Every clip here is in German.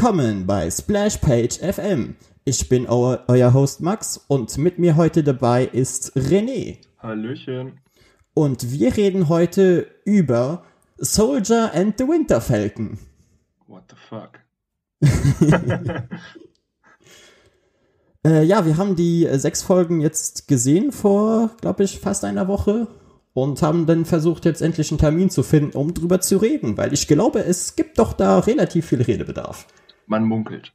Willkommen bei Splashpage FM. Ich bin eu euer Host Max und mit mir heute dabei ist René. Hallöchen. Und wir reden heute über Soldier and the Winter Falcon. What the fuck? äh, ja, wir haben die sechs Folgen jetzt gesehen vor, glaube ich, fast einer Woche und haben dann versucht, jetzt endlich einen Termin zu finden, um drüber zu reden, weil ich glaube, es gibt doch da relativ viel Redebedarf. Man munkelt.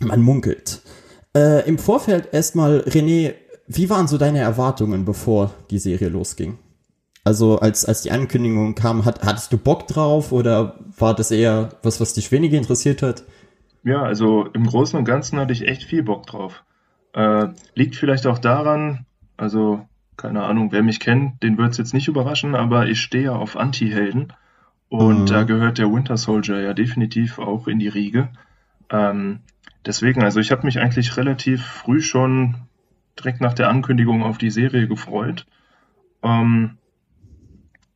Man munkelt. Äh, Im Vorfeld erstmal, René, wie waren so deine Erwartungen, bevor die Serie losging? Also als, als die Ankündigung kam, hat, hattest du Bock drauf oder war das eher was, was dich weniger interessiert hat? Ja, also im Großen und Ganzen hatte ich echt viel Bock drauf. Äh, liegt vielleicht auch daran, also keine Ahnung, wer mich kennt, den wird es jetzt nicht überraschen, aber ich stehe ja auf Anti-Helden und mhm. da gehört der Winter Soldier ja definitiv auch in die Riege. Ähm, deswegen, also ich habe mich eigentlich relativ früh schon direkt nach der Ankündigung auf die Serie gefreut. Ähm,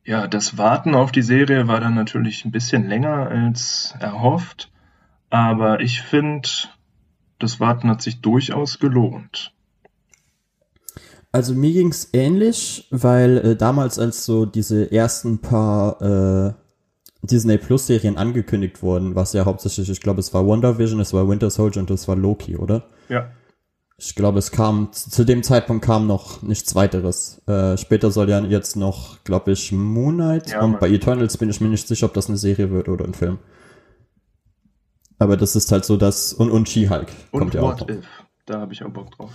ja, das Warten auf die Serie war dann natürlich ein bisschen länger als erhofft, aber ich finde, das Warten hat sich durchaus gelohnt. Also mir ging es ähnlich, weil äh, damals, als so diese ersten paar äh, Disney Plus Serien angekündigt wurden, was ja hauptsächlich, ich glaube, es war Wonder Vision, es war Winter Soldier und es war Loki, oder? Ja. Ich glaube, es kam, zu dem Zeitpunkt kam noch nichts weiteres. Äh, später soll ja jetzt noch, glaube ich, Moon Knight ja, und Mann. bei Eternals bin ich mir nicht sicher, ob das eine Serie wird oder ein Film. Aber das ist halt so das, und, und She-Hulk kommt ja auch. Noch. If. Da habe ich auch Bock drauf.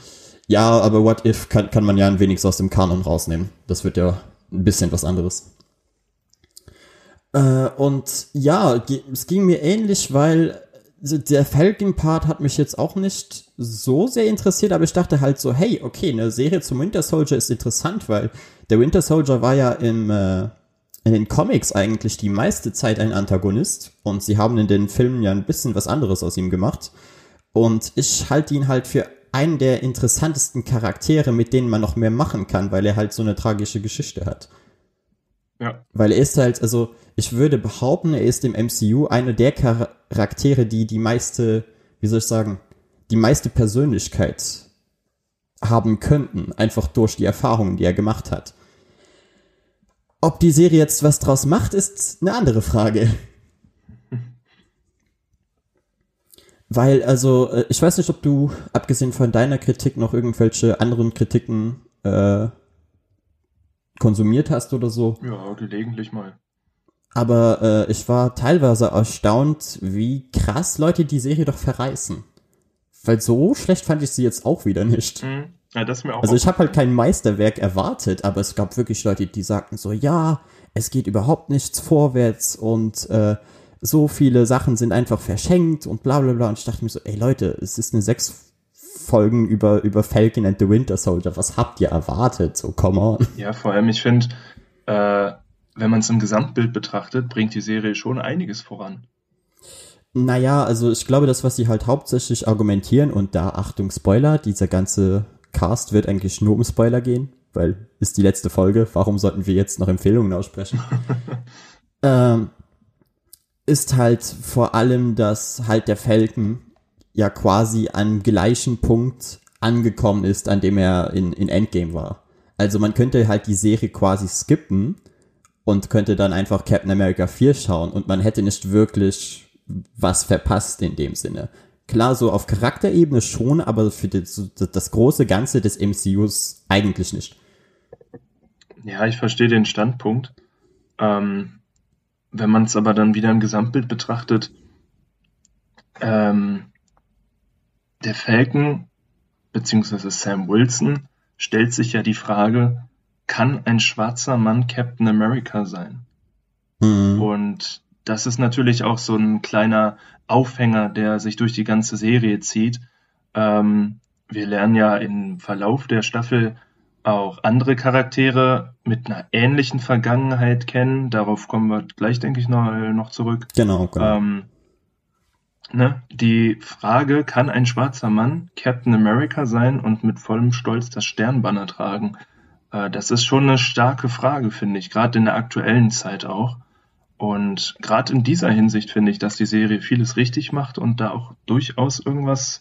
Ja, aber What If kann, kann man ja ein wenig aus dem Kanon rausnehmen. Das wird ja ein bisschen was anderes. Äh, und ja, es ging mir ähnlich, weil der Falcon-Part hat mich jetzt auch nicht so sehr interessiert, aber ich dachte halt so, hey, okay, eine Serie zum Winter Soldier ist interessant, weil der Winter Soldier war ja im, äh, in den Comics eigentlich die meiste Zeit ein Antagonist und sie haben in den Filmen ja ein bisschen was anderes aus ihm gemacht. Und ich halte ihn halt für einen der interessantesten Charaktere, mit denen man noch mehr machen kann, weil er halt so eine tragische Geschichte hat. Ja. Weil er ist halt, also ich würde behaupten, er ist im MCU einer der Charaktere, die die meiste, wie soll ich sagen, die meiste Persönlichkeit haben könnten, einfach durch die Erfahrungen, die er gemacht hat. Ob die Serie jetzt was draus macht, ist eine andere Frage. Weil, also, äh, ich weiß nicht, ob du, abgesehen von deiner Kritik, noch irgendwelche anderen Kritiken äh, konsumiert hast oder so. Ja, gelegentlich mal. Aber äh, ich war teilweise erstaunt, wie krass Leute die Serie doch verreißen. Weil so schlecht fand ich sie jetzt auch wieder nicht. Mhm. Ja, das mir auch also ich habe halt kein Meisterwerk erwartet, aber es gab wirklich Leute, die sagten so, ja, es geht überhaupt nichts vorwärts und äh, so viele Sachen sind einfach verschenkt und bla bla bla. Und ich dachte mir so, ey Leute, es ist eine sechs Folgen über, über Falcon and the Winter Soldier. Was habt ihr erwartet? So, come on. Ja, vor allem, ich finde, äh, wenn man es im Gesamtbild betrachtet, bringt die Serie schon einiges voran. Naja, also ich glaube, das, was sie halt hauptsächlich argumentieren, und da, Achtung, Spoiler, dieser ganze Cast wird eigentlich nur um Spoiler gehen, weil ist die letzte Folge, warum sollten wir jetzt noch Empfehlungen aussprechen? ähm, ist halt vor allem, dass halt der Falcon ja quasi am gleichen Punkt angekommen ist, an dem er in, in Endgame war. Also man könnte halt die Serie quasi skippen und könnte dann einfach Captain America 4 schauen und man hätte nicht wirklich was verpasst in dem Sinne. Klar, so auf Charakterebene schon, aber für das, das große Ganze des MCUs eigentlich nicht. Ja, ich verstehe den Standpunkt. Ähm, wenn man es aber dann wieder im Gesamtbild betrachtet, ähm, der Falcon beziehungsweise Sam Wilson stellt sich ja die Frage, kann ein schwarzer Mann Captain America sein? Mhm. Und das ist natürlich auch so ein kleiner Aufhänger, der sich durch die ganze Serie zieht. Ähm, wir lernen ja im Verlauf der Staffel auch andere Charaktere mit einer ähnlichen Vergangenheit kennen. Darauf kommen wir gleich, denke ich, noch, noch zurück. Genau, genau. Ähm, ne? Die Frage, kann ein schwarzer Mann Captain America sein und mit vollem Stolz das Sternbanner tragen? Äh, das ist schon eine starke Frage, finde ich, gerade in der aktuellen Zeit auch. Und gerade in dieser Hinsicht finde ich, dass die Serie vieles richtig macht und da auch durchaus irgendwas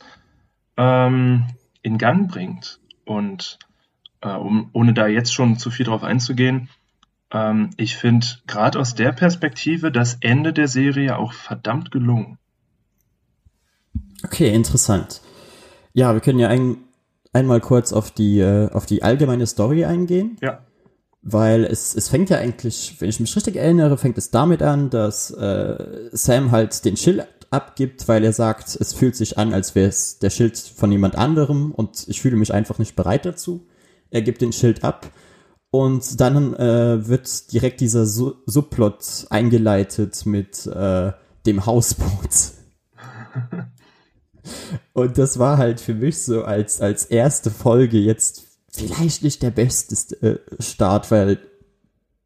ähm, in Gang bringt. Und äh, um, ohne da jetzt schon zu viel drauf einzugehen, ähm, ich finde gerade aus der Perspektive das Ende der Serie auch verdammt gelungen. Okay, interessant. Ja, wir können ja ein, einmal kurz auf die, äh, auf die allgemeine Story eingehen. Ja. Weil es, es fängt ja eigentlich, wenn ich mich richtig erinnere, fängt es damit an, dass äh, Sam halt den Schild abgibt, weil er sagt, es fühlt sich an, als wäre es der Schild von jemand anderem und ich fühle mich einfach nicht bereit dazu. Er gibt den Schild ab und dann äh, wird direkt dieser Su Subplot eingeleitet mit äh, dem Hausboot. und das war halt für mich so als, als erste Folge jetzt vielleicht nicht der beste äh, Start, weil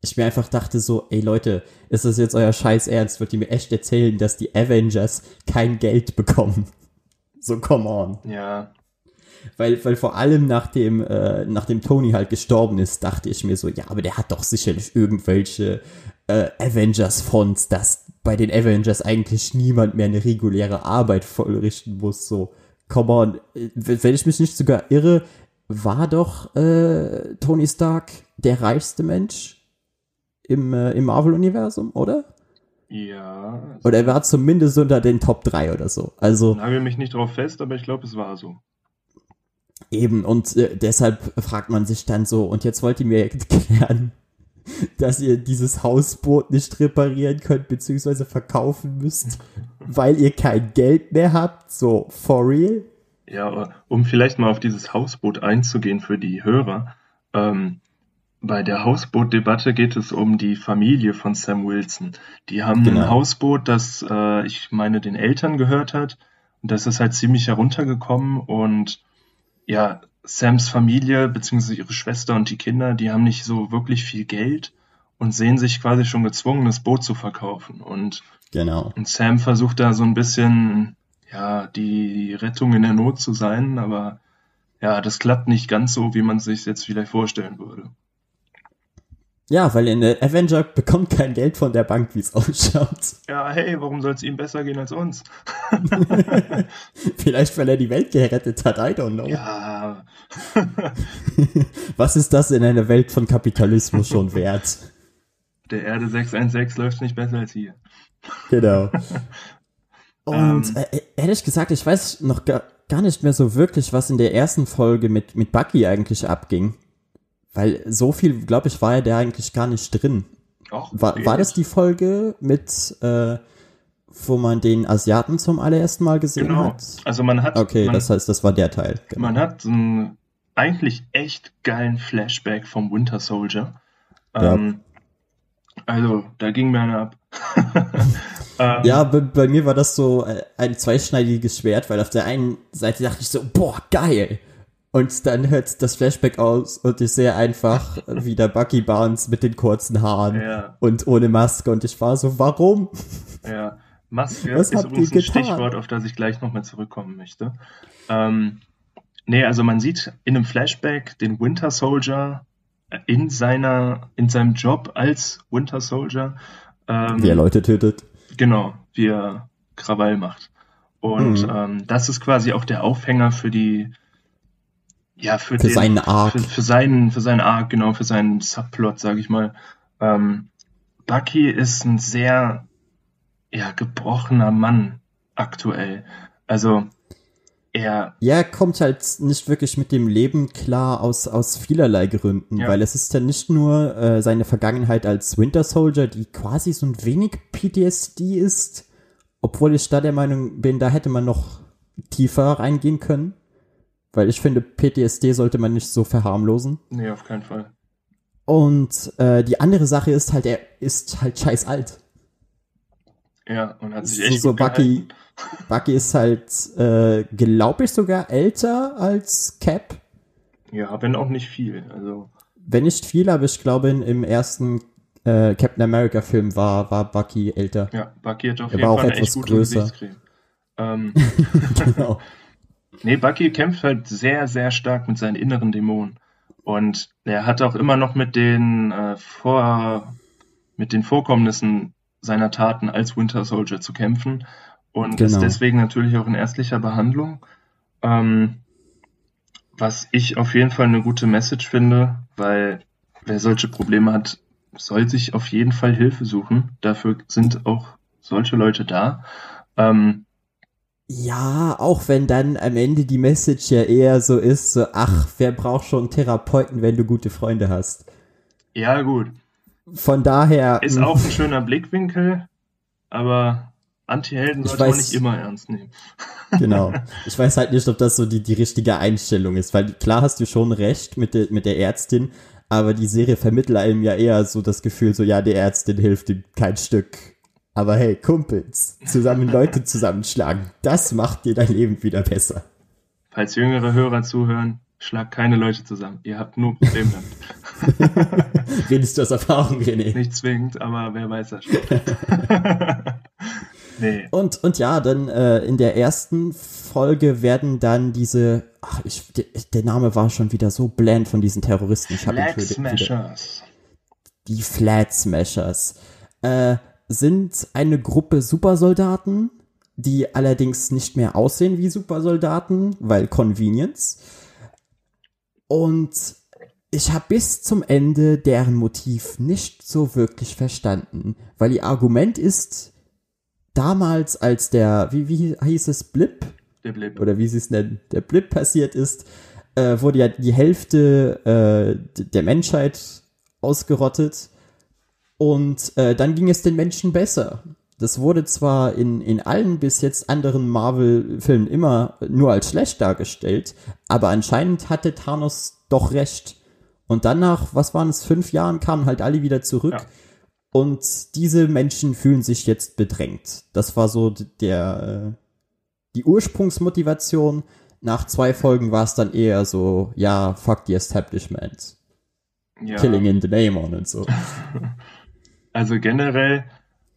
ich mir einfach dachte so, ey Leute, ist das jetzt euer Scheiß Ernst? Wollt ihr mir echt erzählen, dass die Avengers kein Geld bekommen? So, come on. Ja. Weil, weil vor allem nachdem, äh, nachdem Tony halt gestorben ist, dachte ich mir so, ja, aber der hat doch sicherlich irgendwelche äh, Avengers-Fonds, dass bei den Avengers eigentlich niemand mehr eine reguläre Arbeit vollrichten muss. So, come on. Wenn ich mich nicht sogar irre, war doch äh, Tony Stark der reichste Mensch im, äh, im Marvel-Universum, oder? Ja. Oder er war zumindest unter den Top 3 oder so. Also. Nagel mich nicht drauf fest, aber ich glaube, es war so. Eben, und äh, deshalb fragt man sich dann so, und jetzt wollt ihr mir erklären, dass ihr dieses Hausboot nicht reparieren könnt, beziehungsweise verkaufen müsst, weil ihr kein Geld mehr habt, so for real? Ja, um vielleicht mal auf dieses Hausboot einzugehen für die Hörer. Ähm, bei der Hausbootdebatte geht es um die Familie von Sam Wilson. Die haben genau. ein Hausboot, das äh, ich meine den Eltern gehört hat. Und das ist halt ziemlich heruntergekommen und ja, Sams Familie beziehungsweise ihre Schwester und die Kinder, die haben nicht so wirklich viel Geld und sehen sich quasi schon gezwungen, das Boot zu verkaufen. Und, genau. und Sam versucht da so ein bisschen ja die Rettung in der Not zu sein, aber ja, das klappt nicht ganz so, wie man es sich jetzt vielleicht vorstellen würde. Ja, weil in der Avenger bekommt kein Geld von der Bank, wie es ausschaut. Ja, hey, warum soll es ihm besser gehen als uns? Vielleicht, weil er die Welt gerettet hat, I don't know. Ja. Was ist das in einer Welt von Kapitalismus schon wert? Der Erde 616 läuft nicht besser als hier. Genau. Und ähm, äh, ehrlich gesagt, ich weiß noch gar, gar nicht mehr so wirklich, was in der ersten Folge mit, mit Bucky eigentlich abging. Weil so viel, glaube ich, war ja der eigentlich gar nicht drin. Och, war, war das die Folge mit, äh, wo man den Asiaten zum allerersten Mal gesehen genau. hat? Also man hat. Okay, man, das heißt, das war der Teil. Genau. Man hat einen eigentlich echt geilen Flashback vom Winter Soldier. Ja. Ähm, also, da ging mir einer ab. ähm, ja, bei, bei, mir war das so äh, ein zweischneidiges Schwert, weil auf der einen Seite dachte ich so, boah, geil. Und dann hört das Flashback aus und ich sehe einfach wieder Bucky Barnes mit den kurzen Haaren ja. und ohne Maske. Und ich war so, warum? Ja, Maske Was ist übrigens ein Stichwort, auf das ich gleich nochmal zurückkommen möchte. Ähm, nee, also man sieht in einem Flashback den Winter Soldier in seiner, in seinem Job als Winter Soldier. Ähm, wie er Leute tötet. Genau, wie er Krawall macht. Und mhm. ähm, das ist quasi auch der Aufhänger für die ja, für, für den, seinen Arc. Für, für, seinen, für seinen Arc, genau, für seinen Subplot, sag ich mal. Ähm, Bucky ist ein sehr, ja, gebrochener Mann aktuell. Also, er. Ja, er kommt halt nicht wirklich mit dem Leben klar aus, aus vielerlei Gründen, ja. weil es ist ja nicht nur äh, seine Vergangenheit als Winter Soldier, die quasi so ein wenig PTSD ist, obwohl ich da der Meinung bin, da hätte man noch tiefer reingehen können. Weil ich finde, PTSD sollte man nicht so verharmlosen. Nee, auf keinen Fall. Und äh, die andere Sache ist halt, er ist halt scheiß alt. Ja, und hat sich echt so, so Bucky, Bucky ist halt, äh, glaube ich, sogar älter als Cap. Ja, wenn auch nicht viel. Also. Wenn nicht viel, aber ich glaube, im ersten äh, Captain America Film war, war Bucky älter. Ja, Bucky hat auf er jeden war Fall auch etwas größer. Ähm, genau. Nee, Bucky kämpft halt sehr, sehr stark mit seinen inneren Dämonen. Und er hat auch immer noch mit den, äh, vor, mit den Vorkommnissen seiner Taten als Winter Soldier zu kämpfen und Genau. ist deswegen natürlich auch in ärztlicher Behandlung. Ähm, was ich auf jeden Fall eine gute Message finde, weil wer solche Probleme hat, soll sich auf jeden Fall Hilfe suchen. Dafür sind auch solche Leute da. Ähm, Ja, auch wenn dann am Ende die Message ja eher so ist, so, ach, wer braucht schon einen Therapeuten, wenn du gute Freunde hast? ja, gut. Von daher. Ist mh, auch ein schöner Blickwinkel, aber Anti-Helden sollte man weiß- nicht immer ernst nehmen. Genau. Ich weiß halt nicht, ob das so die, die richtige Einstellung ist, weil klar hast du schon recht mit der, mit der Ärztin, aber die Serie vermittelt einem ja eher so das Gefühl, so, ja, die Ärztin hilft ihm kein Stück. Aber hey, Kumpels, zusammen Leute zusammenschlagen, das macht dir dein Leben wieder besser. Falls jüngere Hörer zuhören, schlag keine Leute zusammen. Ihr habt nur Probleme damit. Redest du aus Erfahrung, René? Nicht zwingend, aber wer weiß das schon. nee. Und, und ja, dann äh, in der ersten Folge werden dann diese, ach, ich, der, der Name war schon wieder so bland von diesen Terroristen. Ich Flag wieder- Smashers. Die Flat Smashers äh, sind eine Gruppe Supersoldaten, die allerdings nicht mehr aussehen wie Supersoldaten, weil Convenience. Und ich habe bis zum Ende deren Motiv nicht so wirklich verstanden, weil ihr Argument ist, damals als der, wie, wie hieß es, Blip? Der Blip. oder wie sie es nennen, der Blip passiert ist, äh, wurde ja die Hälfte äh, der Menschheit ausgerottet und äh, dann ging es den Menschen besser. Das wurde zwar in, in allen bis jetzt anderen Marvel-Filmen immer nur als schlecht dargestellt, aber anscheinend hatte Thanos doch recht. Und dann nach, was waren es, fünf Jahren kamen halt alle wieder zurück. Ja. Und diese Menschen fühlen sich jetzt bedrängt. Das war so der, äh, die Ursprungsmotivation. Nach zwei Folgen war es dann eher so, ja, fuck the establishment. Ja. Killing in the name on und so. Also generell,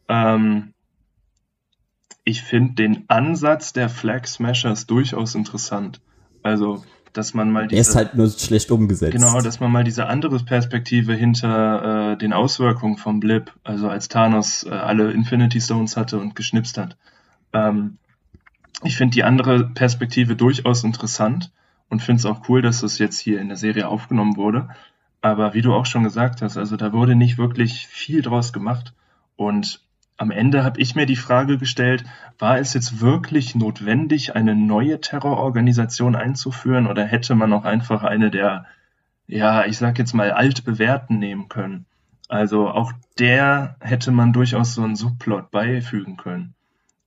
ähm, ich finde den Ansatz der Flag Smashers durchaus interessant. Also, dass man mal Er ist diese, halt nur schlecht umgesetzt. genau, dass man mal diese andere Perspektive hinter äh, den Auswirkungen vom Blip, also als Thanos äh, alle Infinity Stones hatte und geschnipst hat. Ähm, ich finde die andere Perspektive durchaus interessant und finde es auch cool, dass das jetzt hier in der Serie aufgenommen wurde. Aber wie du auch schon gesagt hast, also da wurde nicht wirklich viel draus gemacht. Und am Ende habe ich mir die Frage gestellt, war es jetzt wirklich notwendig, eine neue Terrororganisation einzuführen oder hätte man auch einfach eine der, ja, ich sag jetzt mal, altbewährten nehmen können? Also auch der hätte man durchaus so einen Subplot beifügen können.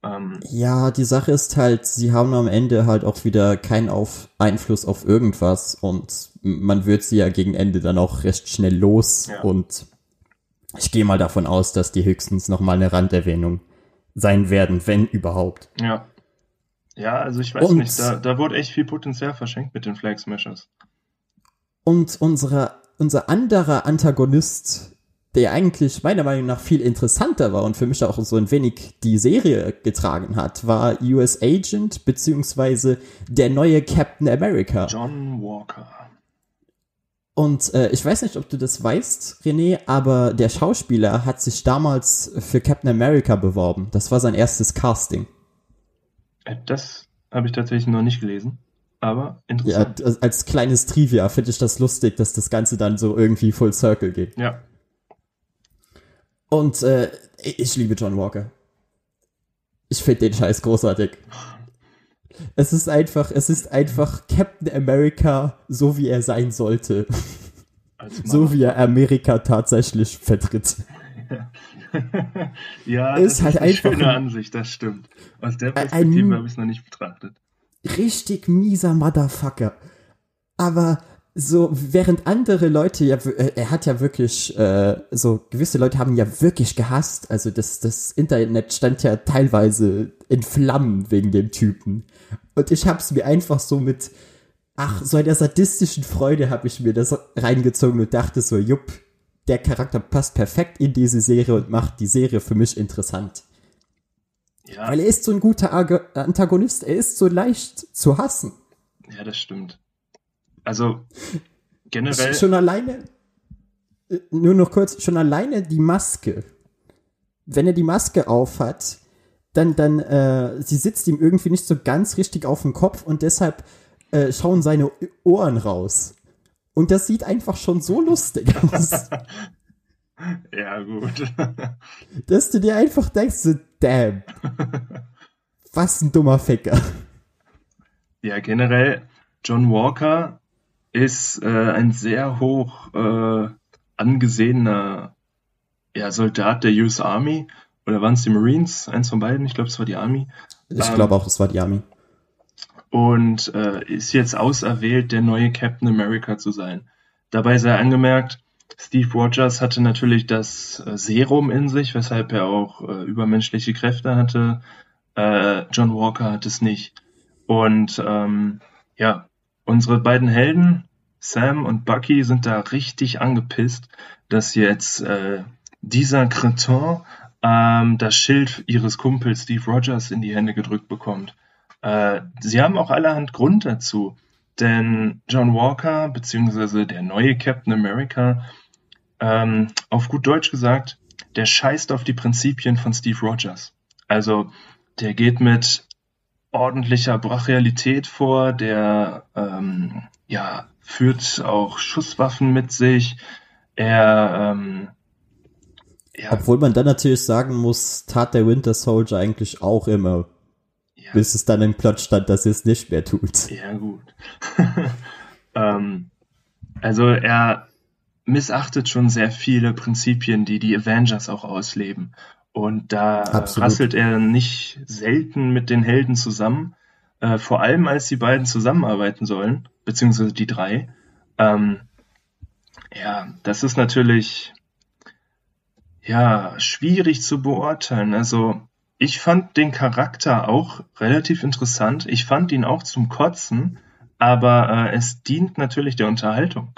Ähm, Ja, die Sache ist halt, sie haben am Ende halt auch wieder keinen auf Einfluss auf irgendwas und man wird sie ja gegen Ende dann auch recht schnell los Ja. und ich gehe mal davon aus, dass die höchstens noch mal eine Randerwähnung sein werden, wenn überhaupt. ja. Ja, also ich weiß Und- nicht, da, da wurde echt viel Potenzial verschenkt mit den Flag Smashers. Und unsere, unser anderer Antagonist, der eigentlich meiner Meinung nach viel interessanter war und für mich auch so ein wenig die Serie getragen hat, war US Agent beziehungsweise der neue Captain America. John Walker. Und äh, ich weiß nicht, ob du das weißt, René, aber der Schauspieler hat sich damals für Captain America beworben. Das war sein erstes Casting. Äh, Das habe ich tatsächlich noch nicht gelesen, aber Ja, interessant. d- als kleines Trivia finde ich das lustig, dass das Ganze dann so irgendwie full circle geht. Ja, Und äh, ich liebe John Walker. Ich finde den Scheiß großartig. Es ist einfach, es ist einfach Captain America, so wie er sein sollte. So wie er Amerika tatsächlich vertritt. ja, Ist das halt ist eine einfach schöne ein- Ansicht, das stimmt. Aus der Perspektive habe ich es noch nicht betrachtet. Richtig mieser Motherfucker. Aber so, während andere Leute ja, äh, er hat ja wirklich, äh, so gewisse Leute haben ihn ja wirklich gehasst. Also das, das Internet stand ja teilweise in Flammen wegen dem Typen. Und ich hab's mir einfach so mit, ach, so einer sadistischen Freude habe ich mir das reingezogen und dachte so, jupp, der Charakter passt perfekt in diese Serie und macht die Serie für mich interessant. Ja, Weil er ist so ein guter Antagonist, er ist so leicht zu hassen. ja, das stimmt. Also generell, Schon alleine, äh, nur noch kurz, schon alleine die Maske. wenn er die Maske aufhat, dann, dann, äh, sie sitzt ihm irgendwie nicht so ganz richtig auf dem Kopf und deshalb äh, schauen seine Ohren raus. Und das sieht einfach schon so lustig aus. ja, gut. dass du dir einfach denkst, so, damn. Was ein dummer Ficker. Ja, generell, John Walker ist äh, ein sehr hoch äh, angesehener ja, Soldat der US Army. Oder waren es die Marines? Eins von beiden? Ich glaube, es war die Army. Ich ähm, glaube auch, es war die Army. Und äh, ist jetzt auserwählt, der neue Captain America zu sein. Dabei sei angemerkt, Steve Rogers hatte natürlich das äh, Serum in sich, weshalb er auch äh, übermenschliche Kräfte hatte. Äh, John Walker hat es nicht. Und ähm, ja, unsere beiden Helden, Sam und Bucky, sind da richtig angepisst, dass jetzt äh, dieser Cretin ähm, das Schild ihres Kumpels Steve Rogers in die Hände gedrückt bekommt. Äh, sie haben auch allerhand Grund dazu, denn John Walker, beziehungsweise der neue Captain America, ähm, auf gut Deutsch gesagt, der scheißt auf die Prinzipien von Steve Rogers. Also der geht mit ordentlicher Brachialität vor, der ähm, ja, führt auch Schusswaffen mit sich. Er ähm, ja. Obwohl man dann natürlich sagen muss, tat der Winter Soldier eigentlich auch immer. Ja. Bis es dann im Plot stand, dass er es nicht mehr tut. Ja, gut. ähm, also er missachtet schon sehr viele Prinzipien, die die Avengers auch ausleben. Und da Absolut. rasselt er nicht selten mit den Helden zusammen. Äh, vor allem, als die beiden zusammenarbeiten sollen, beziehungsweise die drei. Ähm, ja, das ist natürlich ja schwierig zu beurteilen. Also ich fand den Charakter auch relativ interessant. Ich fand ihn auch zum Kotzen, aber äh, es dient natürlich der Unterhaltung.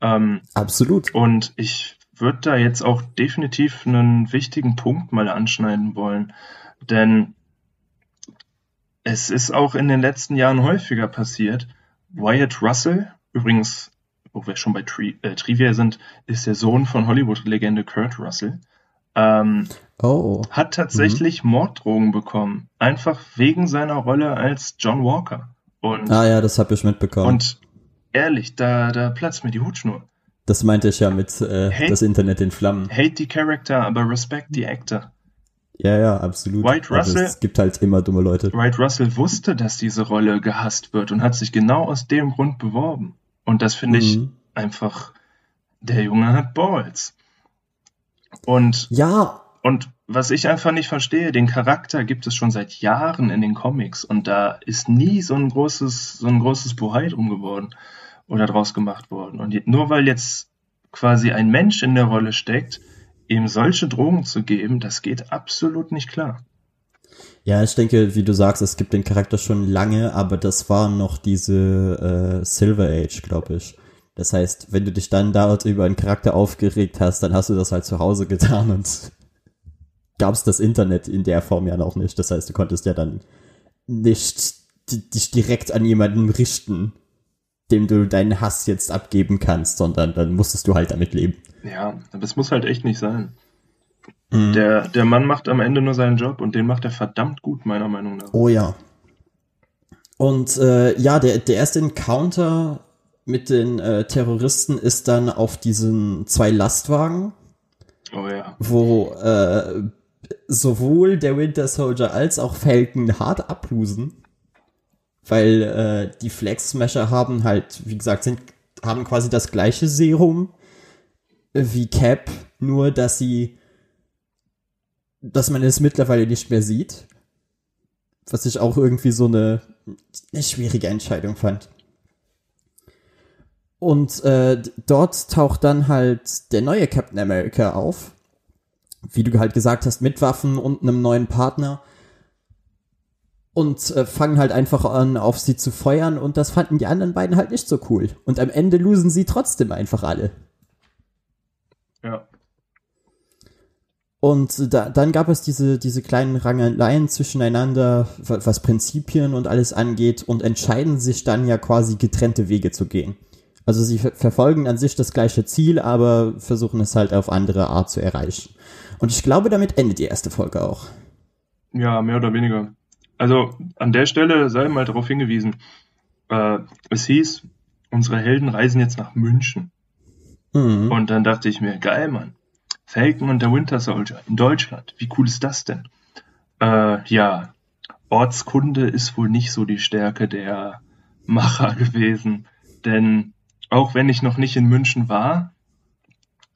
Ähm, Absolut. Und ich würde da jetzt auch definitiv einen wichtigen Punkt mal anschneiden wollen. Denn es ist auch in den letzten Jahren häufiger passiert. Wyatt Russell, übrigens, wo wir schon bei Tri äh, Trivia sind, ist der Sohn von Hollywood-Legende Kurt Russell. Ähm, oh. Hat tatsächlich mhm. Morddrohungen bekommen. Einfach wegen seiner Rolle als John Walker. Und, ah ja, das habe ich mitbekommen. Und ehrlich, da, da platzt mir die Hutschnur. Das meinte ich ja mit äh, hate, das Internet in Flammen. Hate die Character, aber respect die Actor. Ja, ja, absolut. White Russell, also es gibt halt immer dumme Leute. White Russell wusste, dass diese Rolle gehasst wird und hat sich genau aus dem Grund beworben. Und das finde ich mhm. einfach, der Junge hat Balls. Und, ja. Und was ich einfach nicht verstehe, den Charakter gibt es schon seit Jahren in den Comics und da ist nie so ein großes, so ein großes Bohai drum geworden oder draus gemacht worden. Und nur weil jetzt quasi ein Mensch in der Rolle steckt, ihm solche Drogen zu geben, das geht absolut nicht klar. Ja, ich denke, wie du sagst, es gibt den Charakter schon lange, aber das war noch diese äh, Silver Age, glaube ich. Das heißt, wenn du dich dann dort über einen Charakter aufgeregt hast, dann hast du das halt zu Hause getan und gab es das Internet in der Form ja noch nicht. Das heißt, du konntest ja dann nicht dich direkt an jemanden richten, dem du deinen Hass jetzt abgeben kannst, sondern dann musstest du halt damit leben. Ja, aber es muss halt echt nicht sein. Mhm. Der, der Mann macht am Ende nur seinen Job und den macht er verdammt gut, meiner Meinung nach. Oh ja. Und äh, ja, der, der erste Encounter mit den äh, Terroristen ist dann auf diesen zwei Lastwagen. Oh ja. Wo äh, sowohl der Winter Soldier als auch Falcon hart ablosen weil äh, die Flex Smasher haben halt, wie gesagt, sind, haben quasi das gleiche Serum wie Cap, nur dass sie, dass man es mittlerweile nicht mehr sieht. Was ich auch irgendwie so eine, eine schwierige Entscheidung fand. Und äh, dort taucht dann halt der neue Captain America auf. Wie du halt gesagt hast, mit Waffen und einem neuen Partner und äh, fangen halt einfach an, auf sie zu feuern und das fanden die anderen beiden halt nicht so cool. Und am Ende losen sie trotzdem einfach alle. Ja. Und da, dann gab es diese, diese kleinen Rangeleien zwischeneinander, was Prinzipien und alles angeht, und entscheiden sich dann ja quasi getrennte Wege zu gehen. Also sie ver verfolgen an sich das gleiche Ziel, aber versuchen es halt auf andere Art zu erreichen. Und ich glaube, damit endet die erste Folge auch. Ja, mehr oder weniger. Also an der Stelle sei mal darauf hingewiesen, äh, es hieß, unsere Helden reisen jetzt nach München. Mhm. Und dann dachte ich mir, geil, Mann. Falcon und der Winter Soldier in Deutschland. Wie cool ist das denn? Äh, ja, Ortskunde ist wohl nicht so die Stärke der Macher gewesen. Denn auch wenn ich noch nicht in München war,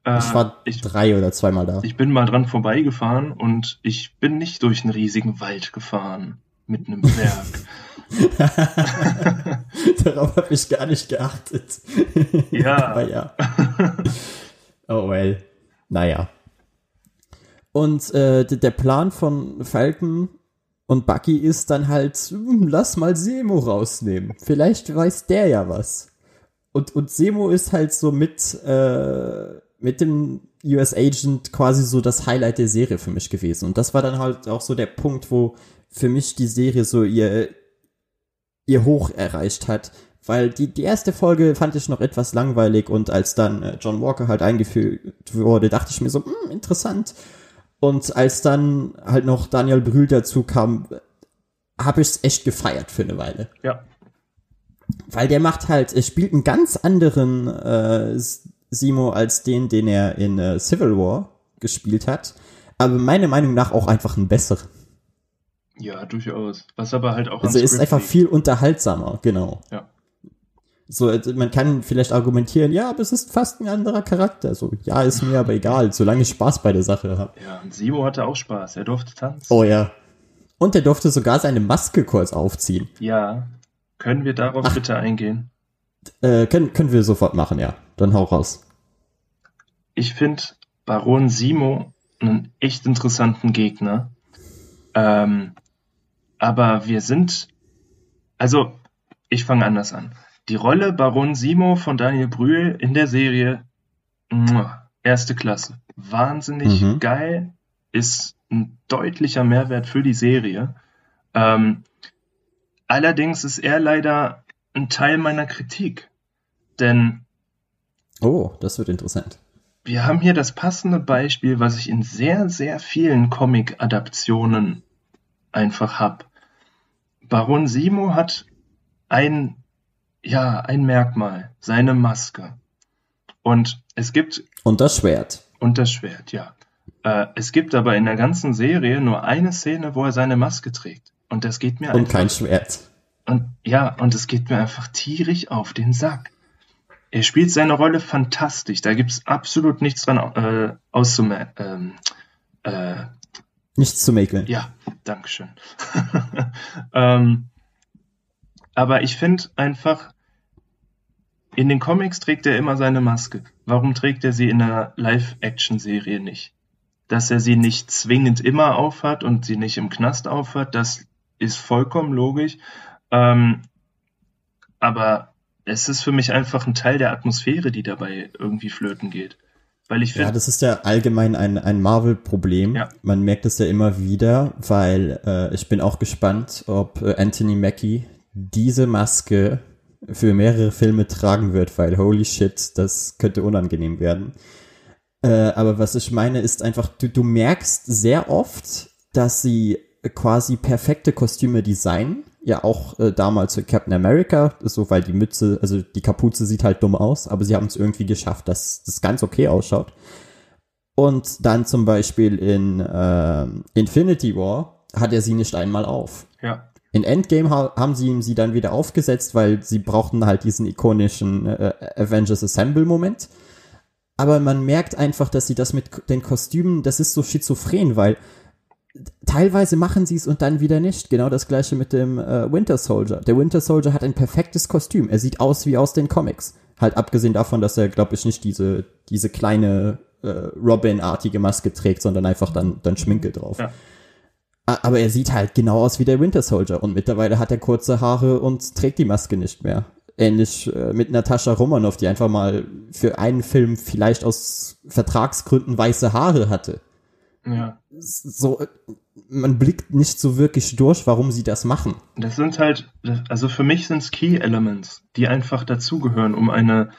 äh, Ich war ich, drei oder zweimal da. ich bin mal dran vorbeigefahren und ich bin nicht durch einen riesigen Wald gefahren. Mit einem Berg. Darauf habe ich gar nicht geachtet. Ja. Aber ja. Oh well. Naja. Und äh, der Plan von Falcon und Bucky ist dann halt, hm, lass mal Semo rausnehmen. Vielleicht weiß der ja was. Und, und Semo ist halt so mit, äh, mit dem US Agent quasi so das Highlight der Serie für mich gewesen. Und das war dann halt auch so der Punkt, wo für mich die Serie so ihr, ihr Hoch erreicht hat. Weil die, die erste Folge fand ich noch etwas langweilig und als dann äh, John Walker halt eingeführt wurde, dachte ich mir so, hm, interessant. Und als dann halt noch Daniel Brühl dazu kam, habe ich es echt gefeiert für eine Weile. ja. Weil der macht halt, er spielt einen ganz anderen äh, Simo als den, den er in äh, Civil War gespielt hat. Aber meiner Meinung nach auch einfach ein besseren. Ja, durchaus. Was aber halt auch Also ist Script einfach liegt. viel unterhaltsamer, genau. Ja. So, also man kann vielleicht argumentieren, ja, aber es ist fast ein anderer Charakter. So, ja, ist mir aber egal, solange ich Spaß bei der Sache habe. Ja, und Simo hatte auch Spaß. Er durfte tanzen. Oh ja. Und er durfte sogar seine Maske kurz aufziehen. Ja. Können wir darauf bitte eingehen? Äh, können, können wir sofort machen, ja. Dann hau raus. Ich finde Baron Simo einen echt interessanten Gegner. Ähm, aber wir sind, also ich fange anders an. Die Rolle Baron Simo von Daniel Brühl in der Serie, erste Klasse. Wahnsinnig Mhm. geil, ist ein deutlicher Mehrwert für die Serie. Ähm, allerdings ist er leider ein Teil meiner Kritik. Denn Oh, das wird interessant. wir haben hier das passende Beispiel, was ich in sehr, sehr vielen Comic-Adaptionen einfach habe. Baron Simo hat ein, ja, ein Merkmal, seine Maske. Und es gibt, Und das Schwert. und das Schwert, ja. Äh, es gibt aber in der ganzen Serie nur eine Szene, wo er seine Maske trägt. Und das geht mir Und einfach kein Schwert. und ja, und es geht mir einfach tierisch auf den Sack. Er spielt seine Rolle fantastisch. Da gibt's absolut nichts dran äh, auszumerken. Ähm, äh, Nichts zu mäkeln. ja, Dankeschön. ähm, aber ich finde einfach, in den Comics trägt er immer seine Maske. Warum trägt er sie in einer Live-Action-Serie nicht? Dass er sie nicht zwingend immer aufhat und sie nicht im Knast aufhat, das ist vollkommen logisch. Ähm, aber es ist für mich einfach ein Teil der Atmosphäre, die dabei irgendwie flöten geht. Weil ich Ja, finde, das ist ja allgemein ein, ein Marvel-Problem. Ja. Man merkt es ja immer wieder, weil äh, ich bin auch gespannt, ob äh, Anthony Mackie diese Maske für mehrere Filme tragen wird, weil holy shit, das könnte unangenehm werden. Äh, aber was ich meine, ist einfach, du, du merkst sehr oft, dass sie quasi perfekte Kostüme designen. Ja, auch äh, damals für Captain America, so weil die Mütze, also die Kapuze sieht halt dumm aus, aber sie haben es irgendwie geschafft, dass das ganz okay ausschaut. Und dann zum Beispiel in ähm, Infinity War hat er sie nicht einmal auf. ja, In Endgame ha haben sie ihm sie dann wieder aufgesetzt, weil sie brauchten halt diesen ikonischen äh, Avengers Assemble Moment. Aber man merkt einfach, dass sie das mit den Kostümen, das ist so schizophren, weil teilweise machen sie es und dann wieder nicht. Genau das gleiche mit dem äh, Winter Soldier. Der Winter Soldier hat ein perfektes Kostüm. Er sieht aus wie aus den Comics. Halt abgesehen davon, dass er, glaube ich, nicht diese, diese kleine äh, Robin-artige Maske trägt, sondern einfach dann, dann Schminke drauf. Ja. Aber er sieht halt genau aus wie der Winter Soldier und mittlerweile hat er kurze Haare und trägt die Maske nicht mehr. Ähnlich äh, mit Natascha Romanoff, die einfach mal für einen Film vielleicht aus Vertragsgründen weiße Haare hatte. Ja. So, man blickt nicht so wirklich durch, warum sie das machen. Das sind halt, also für mich sind es Key Elements, die einfach dazugehören, um eine,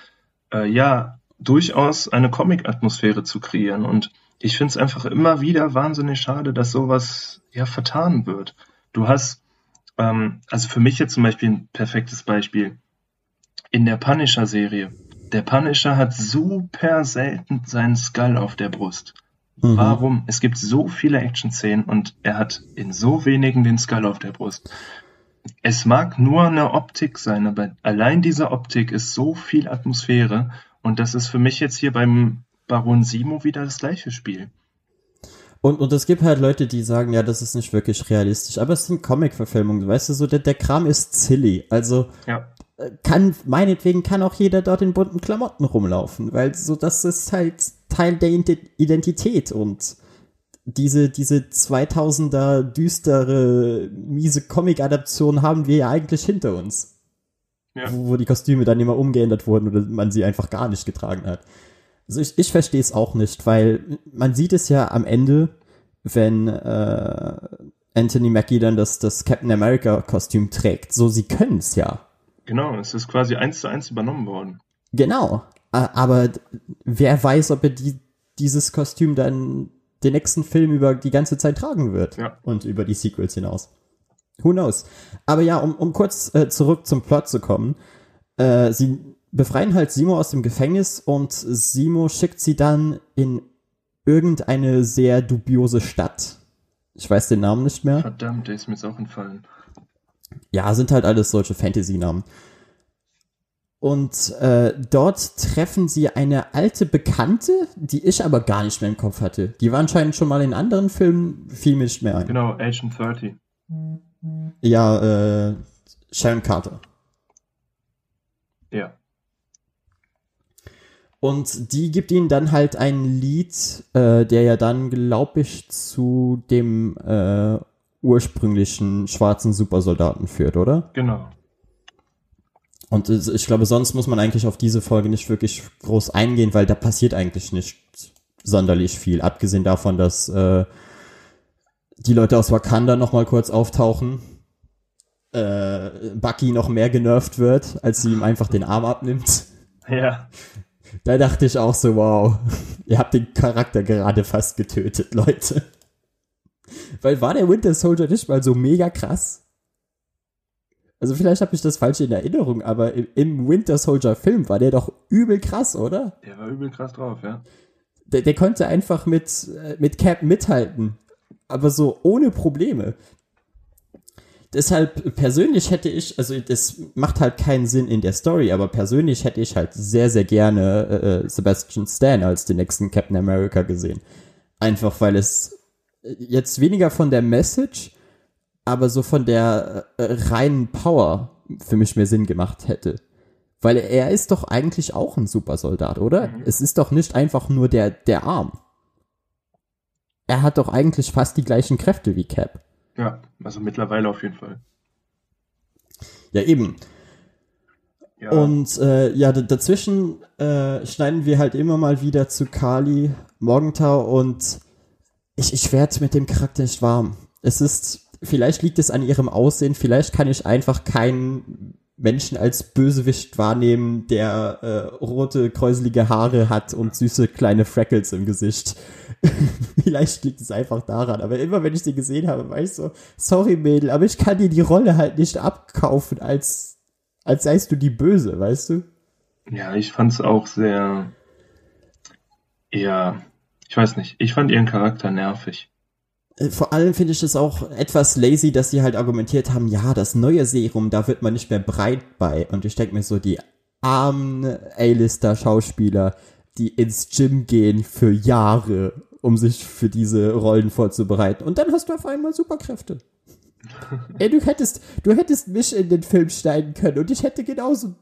äh, ja, durchaus eine Comic-Atmosphäre zu kreieren. Und ich finde es einfach immer wieder wahnsinnig schade, dass sowas ja vertan wird. Du hast, ähm, also für mich jetzt zum Beispiel ein perfektes Beispiel. In der Punisher-Serie. Der Punisher hat super selten seinen Skull auf der Brust. Mhm. Warum? Es gibt so viele Action-Szenen und er hat in so wenigen den Skull auf der Brust. Es mag nur eine Optik sein, aber allein diese Optik ist so viel Atmosphäre und das ist für mich jetzt hier beim Baron Simo wieder das gleiche Spiel. Und, und es gibt halt Leute, die sagen, ja, das ist nicht wirklich realistisch, aber es sind Comic-Verfilmungen, weißt du, so der, der Kram ist silly. Also ja. Äh, kann, meinetwegen kann auch jeder dort in bunten Klamotten rumlaufen, weil so das ist halt Teil der Identität und diese, diese 2000er düstere, miese Comic-Adaption haben wir ja eigentlich hinter uns. Ja. Wo, wo die Kostüme dann immer umgeändert wurden oder man sie einfach gar nicht getragen hat. Also ich, ich verstehe es auch nicht, weil man sieht es ja am Ende, wenn äh, Anthony Mackie dann das, das Captain America Kostüm trägt. So, sie können es ja. Genau, es ist quasi eins zu eins übernommen worden. Genau. Aber wer weiß, ob er die, dieses Kostüm dann den nächsten Film über die ganze Zeit tragen wird. Ja. Und über die Sequels hinaus. Who knows? Aber ja, um, um kurz äh, zurück zum Plot zu kommen. Äh, sie befreien halt Simo aus dem Gefängnis und Simo schickt sie dann in irgendeine sehr dubiose Stadt. Ich weiß den Namen nicht mehr. Verdammt, der ist mir jetzt auch entfallen. Ja, sind halt alles solche Fantasy-Namen. Und äh, dort treffen sie eine alte Bekannte, die ich aber gar nicht mehr im Kopf hatte. Die war anscheinend schon mal in anderen Filmen, fiel mir nicht mehr ein. Genau, Agent 30. Ja, äh, Sharon Carter. Ja. Und die gibt ihnen dann halt ein Lied, äh, der ja dann, glaube ich, zu dem äh, ursprünglichen schwarzen Supersoldaten führt, oder? Genau. Und ich glaube, sonst muss man eigentlich auf diese Folge nicht wirklich groß eingehen, weil da passiert eigentlich nicht sonderlich viel. Abgesehen davon, dass äh, die Leute aus Wakanda noch mal kurz auftauchen, äh, Bucky noch mehr genervt wird, als sie ihm einfach den Arm abnimmt. Ja. Da dachte ich auch so, wow, ihr habt den Charakter gerade fast getötet, Leute. Weil war der Winter Soldier nicht mal so mega krass? Also vielleicht habe ich das falsch in Erinnerung, aber im, im, Winter Soldier Film war der doch übel krass, oder? Der war übel krass drauf, ja. Der, der konnte einfach mit, äh, mit Cap mithalten, aber so ohne Probleme. Deshalb persönlich hätte ich, also das macht halt keinen Sinn in der Story, aber persönlich hätte ich halt sehr, sehr gerne äh, äh Sebastian Stan als den nächsten Captain America gesehen. Einfach weil es jetzt weniger von der Message, aber so von der äh, reinen Power für mich mehr Sinn gemacht hätte. Weil er ist doch eigentlich auch ein Supersoldat, oder? Mhm. Es ist doch nicht einfach nur der, der Arm. Er hat doch eigentlich fast die gleichen Kräfte wie Cap. Ja, also mittlerweile auf jeden Fall. Ja, eben. Ja. Und äh, ja, dazwischen äh, schneiden wir halt immer mal wieder zu Kali Morgenthau und ich, ich werde mit dem Charakter nicht warm. Es ist, vielleicht liegt es an ihrem Aussehen, vielleicht kann ich einfach keinen Menschen als Bösewicht wahrnehmen, der äh, rote, kräuselige Haare hat und süße kleine Freckles im Gesicht. vielleicht liegt es einfach daran. Aber immer wenn ich sie gesehen habe, war ich so, sorry Mädel, aber ich kann dir die Rolle halt nicht abkaufen, als, als seist du die Böse, weißt du? Ja, ich fand es auch sehr eher ich weiß nicht, ich fand ihren Charakter nervig. Äh, vor allem finde ich es auch etwas lazy, dass sie halt argumentiert haben, ja, das neue Serum, da wird man nicht mehr breit bei. Und ich denke mir so, die armen A-Lister-Schauspieler, die ins Gym gehen für Jahre, um sich für diese Rollen vorzubereiten. Und dann hast du auf einmal Superkräfte. Ey, du hättest, du hättest mich in den Film schneiden können und ich hätte genauso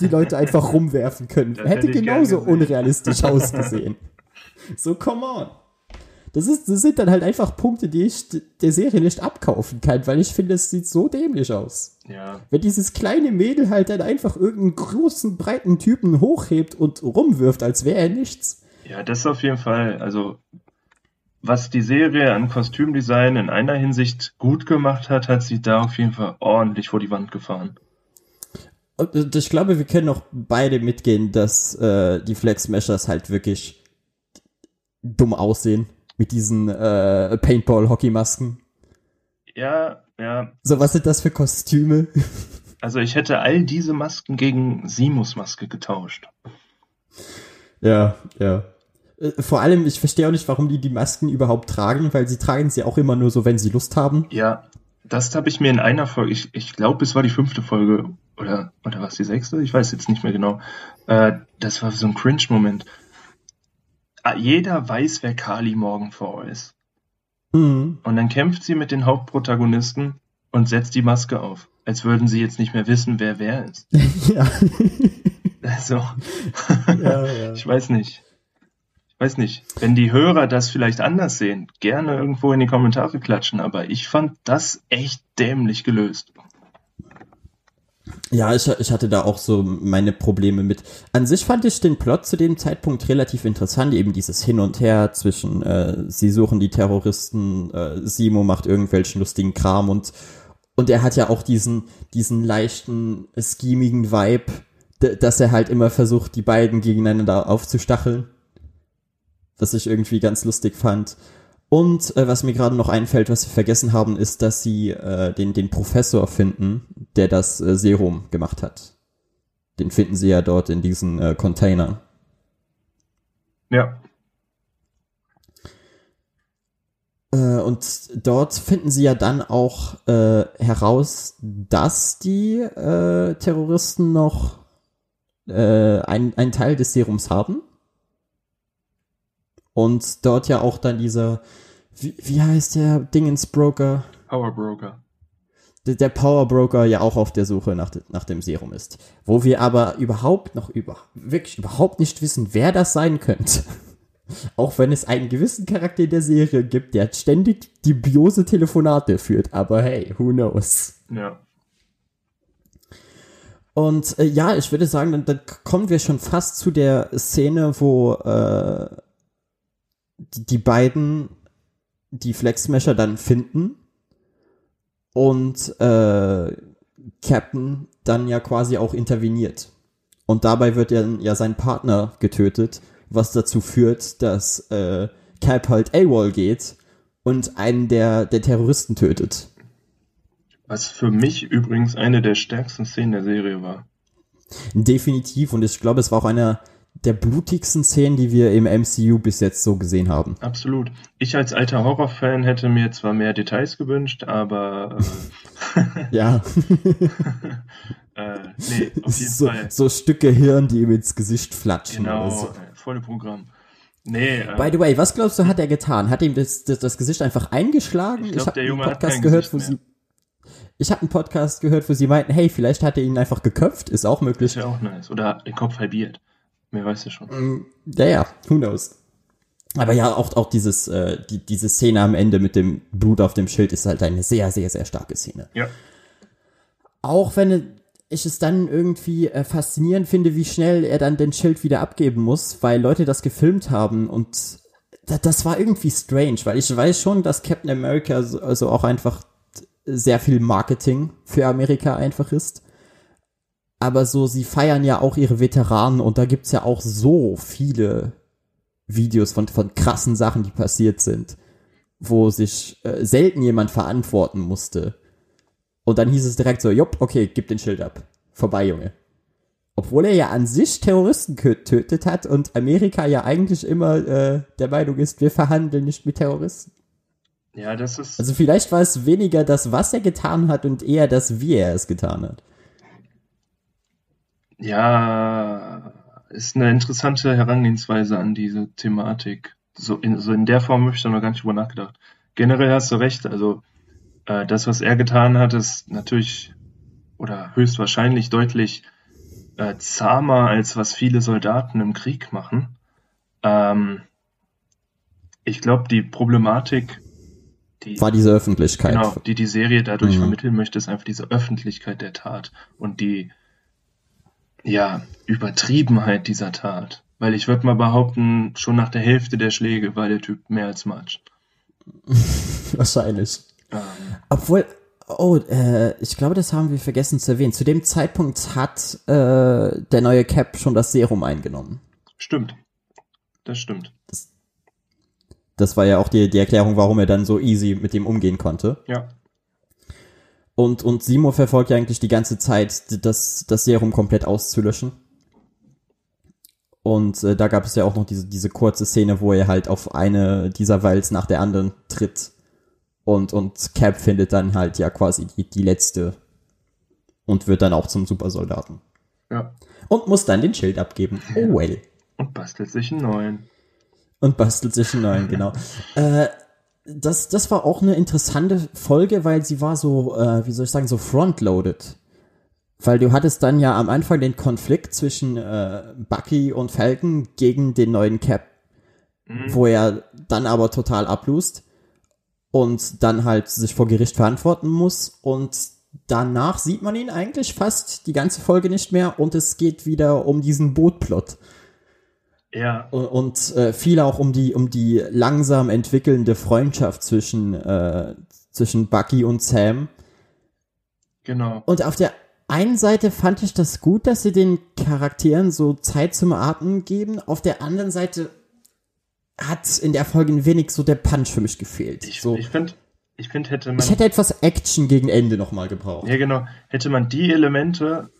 die Leute einfach rumwerfen können. Das hätte, hätte genauso unrealistisch ausgesehen. So, come on. Das, ist, das sind dann halt einfach Punkte, die ich der Serie nicht abkaufen kann, weil ich finde, es sieht so dämlich aus. Ja. Wenn dieses kleine Mädel halt dann einfach irgendeinen großen, breiten Typen hochhebt und rumwirft, als wäre er nichts. Ja, das auf jeden Fall. Also, was die Serie an Kostümdesign in einer Hinsicht gut gemacht hat, hat sie da auf jeden Fall ordentlich vor die Wand gefahren. Und ich glaube, wir können auch beide mitgehen, dass äh, die Flex Meshers halt wirklich dumm aussehen mit diesen äh, Paintball-Hockey-Masken. Ja, ja. So, was sind das für Kostüme? Also ich hätte all diese Masken gegen Simus Maske getauscht. Ja, ja. Äh, vor allem, ich verstehe auch nicht, warum die die Masken überhaupt tragen, weil sie tragen sie auch immer nur so, wenn sie Lust haben. Ja, das habe ich mir in einer Folge, ich, ich glaube, es war die fünfte Folge oder, oder was, die sechste? Ich weiß jetzt nicht mehr genau. Äh, das war so ein Cringe-Moment. Ah, jeder weiß, wer Kali morgen vor ist. Mhm. Und dann kämpft sie mit den Hauptprotagonisten und setzt die Maske auf. Als würden sie jetzt nicht mehr wissen, wer wer ist. ja. Also, ja, ja. ich weiß nicht. Ich weiß nicht. Wenn die Hörer das vielleicht anders sehen, gerne irgendwo in die Kommentare klatschen, aber ich fand das echt dämlich gelöst. Ja, ich, ich hatte da auch so meine Probleme mit. An sich fand ich den Plot zu dem Zeitpunkt relativ interessant, eben dieses Hin und Her zwischen, äh, sie suchen die Terroristen, äh, Simo macht irgendwelchen lustigen Kram und, und er hat ja auch diesen, diesen leichten, schemigen Vibe, dass er halt immer versucht, die beiden gegeneinander aufzustacheln. Was ich irgendwie ganz lustig fand. Und äh, was mir gerade noch einfällt, was wir vergessen haben, ist, dass sie äh, den, den Professor finden, der das äh, Serum gemacht hat. Den finden sie ja dort in diesen äh, Container. Ja. Äh, und dort finden sie ja dann auch äh, heraus, dass die äh, Terroristen noch äh, ein, einen Teil des Serums haben. Und dort ja auch dann dieser, wie, wie heißt der Dingensbroker? Powerbroker. Der, der Powerbroker ja auch auf der Suche nach, nach dem Serum ist. Wo wir aber überhaupt noch über, wirklich überhaupt nicht wissen, wer das sein könnte. Auch wenn es einen gewissen Charakter in der Serie gibt, der ständig dubiose Telefonate führt. Aber hey, who knows? Ja. Und äh, ja, ich würde sagen, dann, dann kommen wir schon fast zu der Szene, wo äh, die, beiden die Flexmesher dann finden und äh, Captain dann ja quasi auch interveniert. Und dabei wird ja, ja sein Partner getötet, was dazu führt, dass äh, Cap halt AWOL geht und einen der, der Terroristen tötet. Was für mich übrigens eine der stärksten Szenen der Serie war. Definitiv. Und ich glaube, es war auch einer der blutigsten Szenen, die wir im MCU bis jetzt so gesehen haben. Absolut. Ich als alter Horrorfan hätte mir zwar mehr Details gewünscht, aber äh, ja. äh, nee, auf jeden so, Fall. So Stücke Hirn, die ihm ins Gesicht flatschen. Genau, so. volle Programm. Nee, äh, By the way, was glaubst du, hat er getan? Hat ihm das, das, das Gesicht einfach eingeschlagen? Ich, glaub, ich habe einen Podcast gehört, wo sie ich habe einen Podcast gehört, wo sie meinten, hey, vielleicht hat er ihn einfach geköpft, ist auch möglich. Ist ja auch nice. Oder den Kopf halbiert. Mehr weiß ja schon. Mm, Ja, ja, who knows. Aber ja, auch, auch dieses, äh, die, diese Szene am Ende mit dem Blut auf dem Schild ist halt eine sehr, sehr, sehr starke Szene. Ja. Auch wenn ich es dann irgendwie äh, faszinierend finde, wie schnell er dann den Schild wieder abgeben muss, weil Leute das gefilmt haben und da, das war irgendwie strange, weil ich weiß schon, dass Captain America so, also auch einfach sehr viel Marketing für Amerika einfach ist. Aber so, sie feiern ja auch ihre Veteranen und da gibt's ja auch so viele Videos von, von krassen Sachen, die passiert sind, wo sich äh, selten jemand verantworten musste. Und dann hieß es direkt so, jupp, okay, gib den Schild ab. Vorbei, Junge. Obwohl er ja an sich Terroristen getötet hat und Amerika ja eigentlich immer äh, der Meinung ist, wir verhandeln nicht mit Terroristen. Ja, das ist. Also vielleicht war es weniger das, was er getan hat und eher das, wie er es getan hat. Ja, ist eine interessante Herangehensweise an diese Thematik. So in, so in der Form habe ich da noch gar nicht drüber nachgedacht. Generell hast du recht, also äh, das, was er getan hat, ist natürlich oder höchstwahrscheinlich deutlich äh, zahmer, als was viele Soldaten im Krieg machen. Ähm, ich glaube, die Problematik, die, War diese Öffentlichkeit. genau, die die Serie dadurch Mhm. vermitteln möchte, ist einfach diese Öffentlichkeit der Tat und die ja, Übertriebenheit dieser Tat. Weil ich würde mal behaupten, schon nach der Hälfte der Schläge war der Typ mehr als Matsch. Wahrscheinlich. Obwohl, oh, äh, ich glaube, das haben wir vergessen zu erwähnen. Zu dem Zeitpunkt hat äh, der neue Cap schon das Serum eingenommen. Stimmt. Das stimmt. Das war ja auch die, die Erklärung, warum er dann so easy mit dem umgehen konnte. Ja. Und, und Simo verfolgt ja eigentlich die ganze Zeit, das, das Serum komplett auszulöschen. Und äh, da gab es ja auch noch diese, diese kurze Szene, wo er halt auf eine dieser Walls nach der anderen tritt. Und, und Cap findet dann halt ja quasi die, die letzte und wird dann auch zum Supersoldaten. Ja. Und muss dann den Schild abgeben. Oh well. Und bastelt sich einen neuen. Und bastelt sich einen neuen, genau. äh, das, das war auch eine interessante Folge, weil sie war so, äh, wie soll ich sagen, so frontloaded. Weil du hattest dann ja am Anfang den Konflikt zwischen äh, Bucky und Falcon gegen den neuen Cap, wo er dann aber total ablust und dann halt sich vor Gericht verantworten muss und danach sieht man ihn eigentlich fast die ganze Folge nicht mehr und es geht wieder um diesen Bootplot. Ja. Und, äh, viel auch um die, um die langsam entwickelnde Freundschaft zwischen, äh, zwischen Bucky und Sam. Genau. Und auf der einen Seite fand ich das gut, dass sie den Charakteren so Zeit zum Atmen geben. Auf der anderen Seite hat in der Folge ein wenig so der Punch für mich gefehlt. Ich, so, ich finde, ich finde, hätte man. ich hätte etwas Action gegen Ende nochmal gebraucht. Ja, genau. Hätte man die Elemente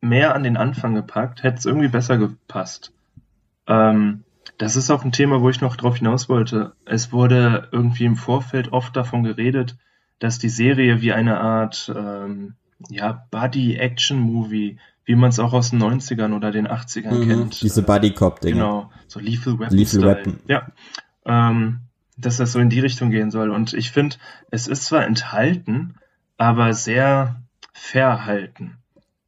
mehr an den Anfang gepackt, hätte es irgendwie besser gepasst. Ähm, das ist auch ein Thema, wo ich noch drauf hinaus wollte. Es wurde irgendwie im Vorfeld oft davon geredet, dass die Serie wie eine Art ähm, ja, Buddy-Action-Movie, wie man es auch aus den 90ern oder den 80ern Mhm, kennt. diese Buddy Cop-Dinge. Genau, so Lethal Weapon. Lethal Style. Weapon. Ja. Ähm, dass das so in die Richtung gehen soll. Und ich finde, es ist zwar enthalten, aber sehr verhalten.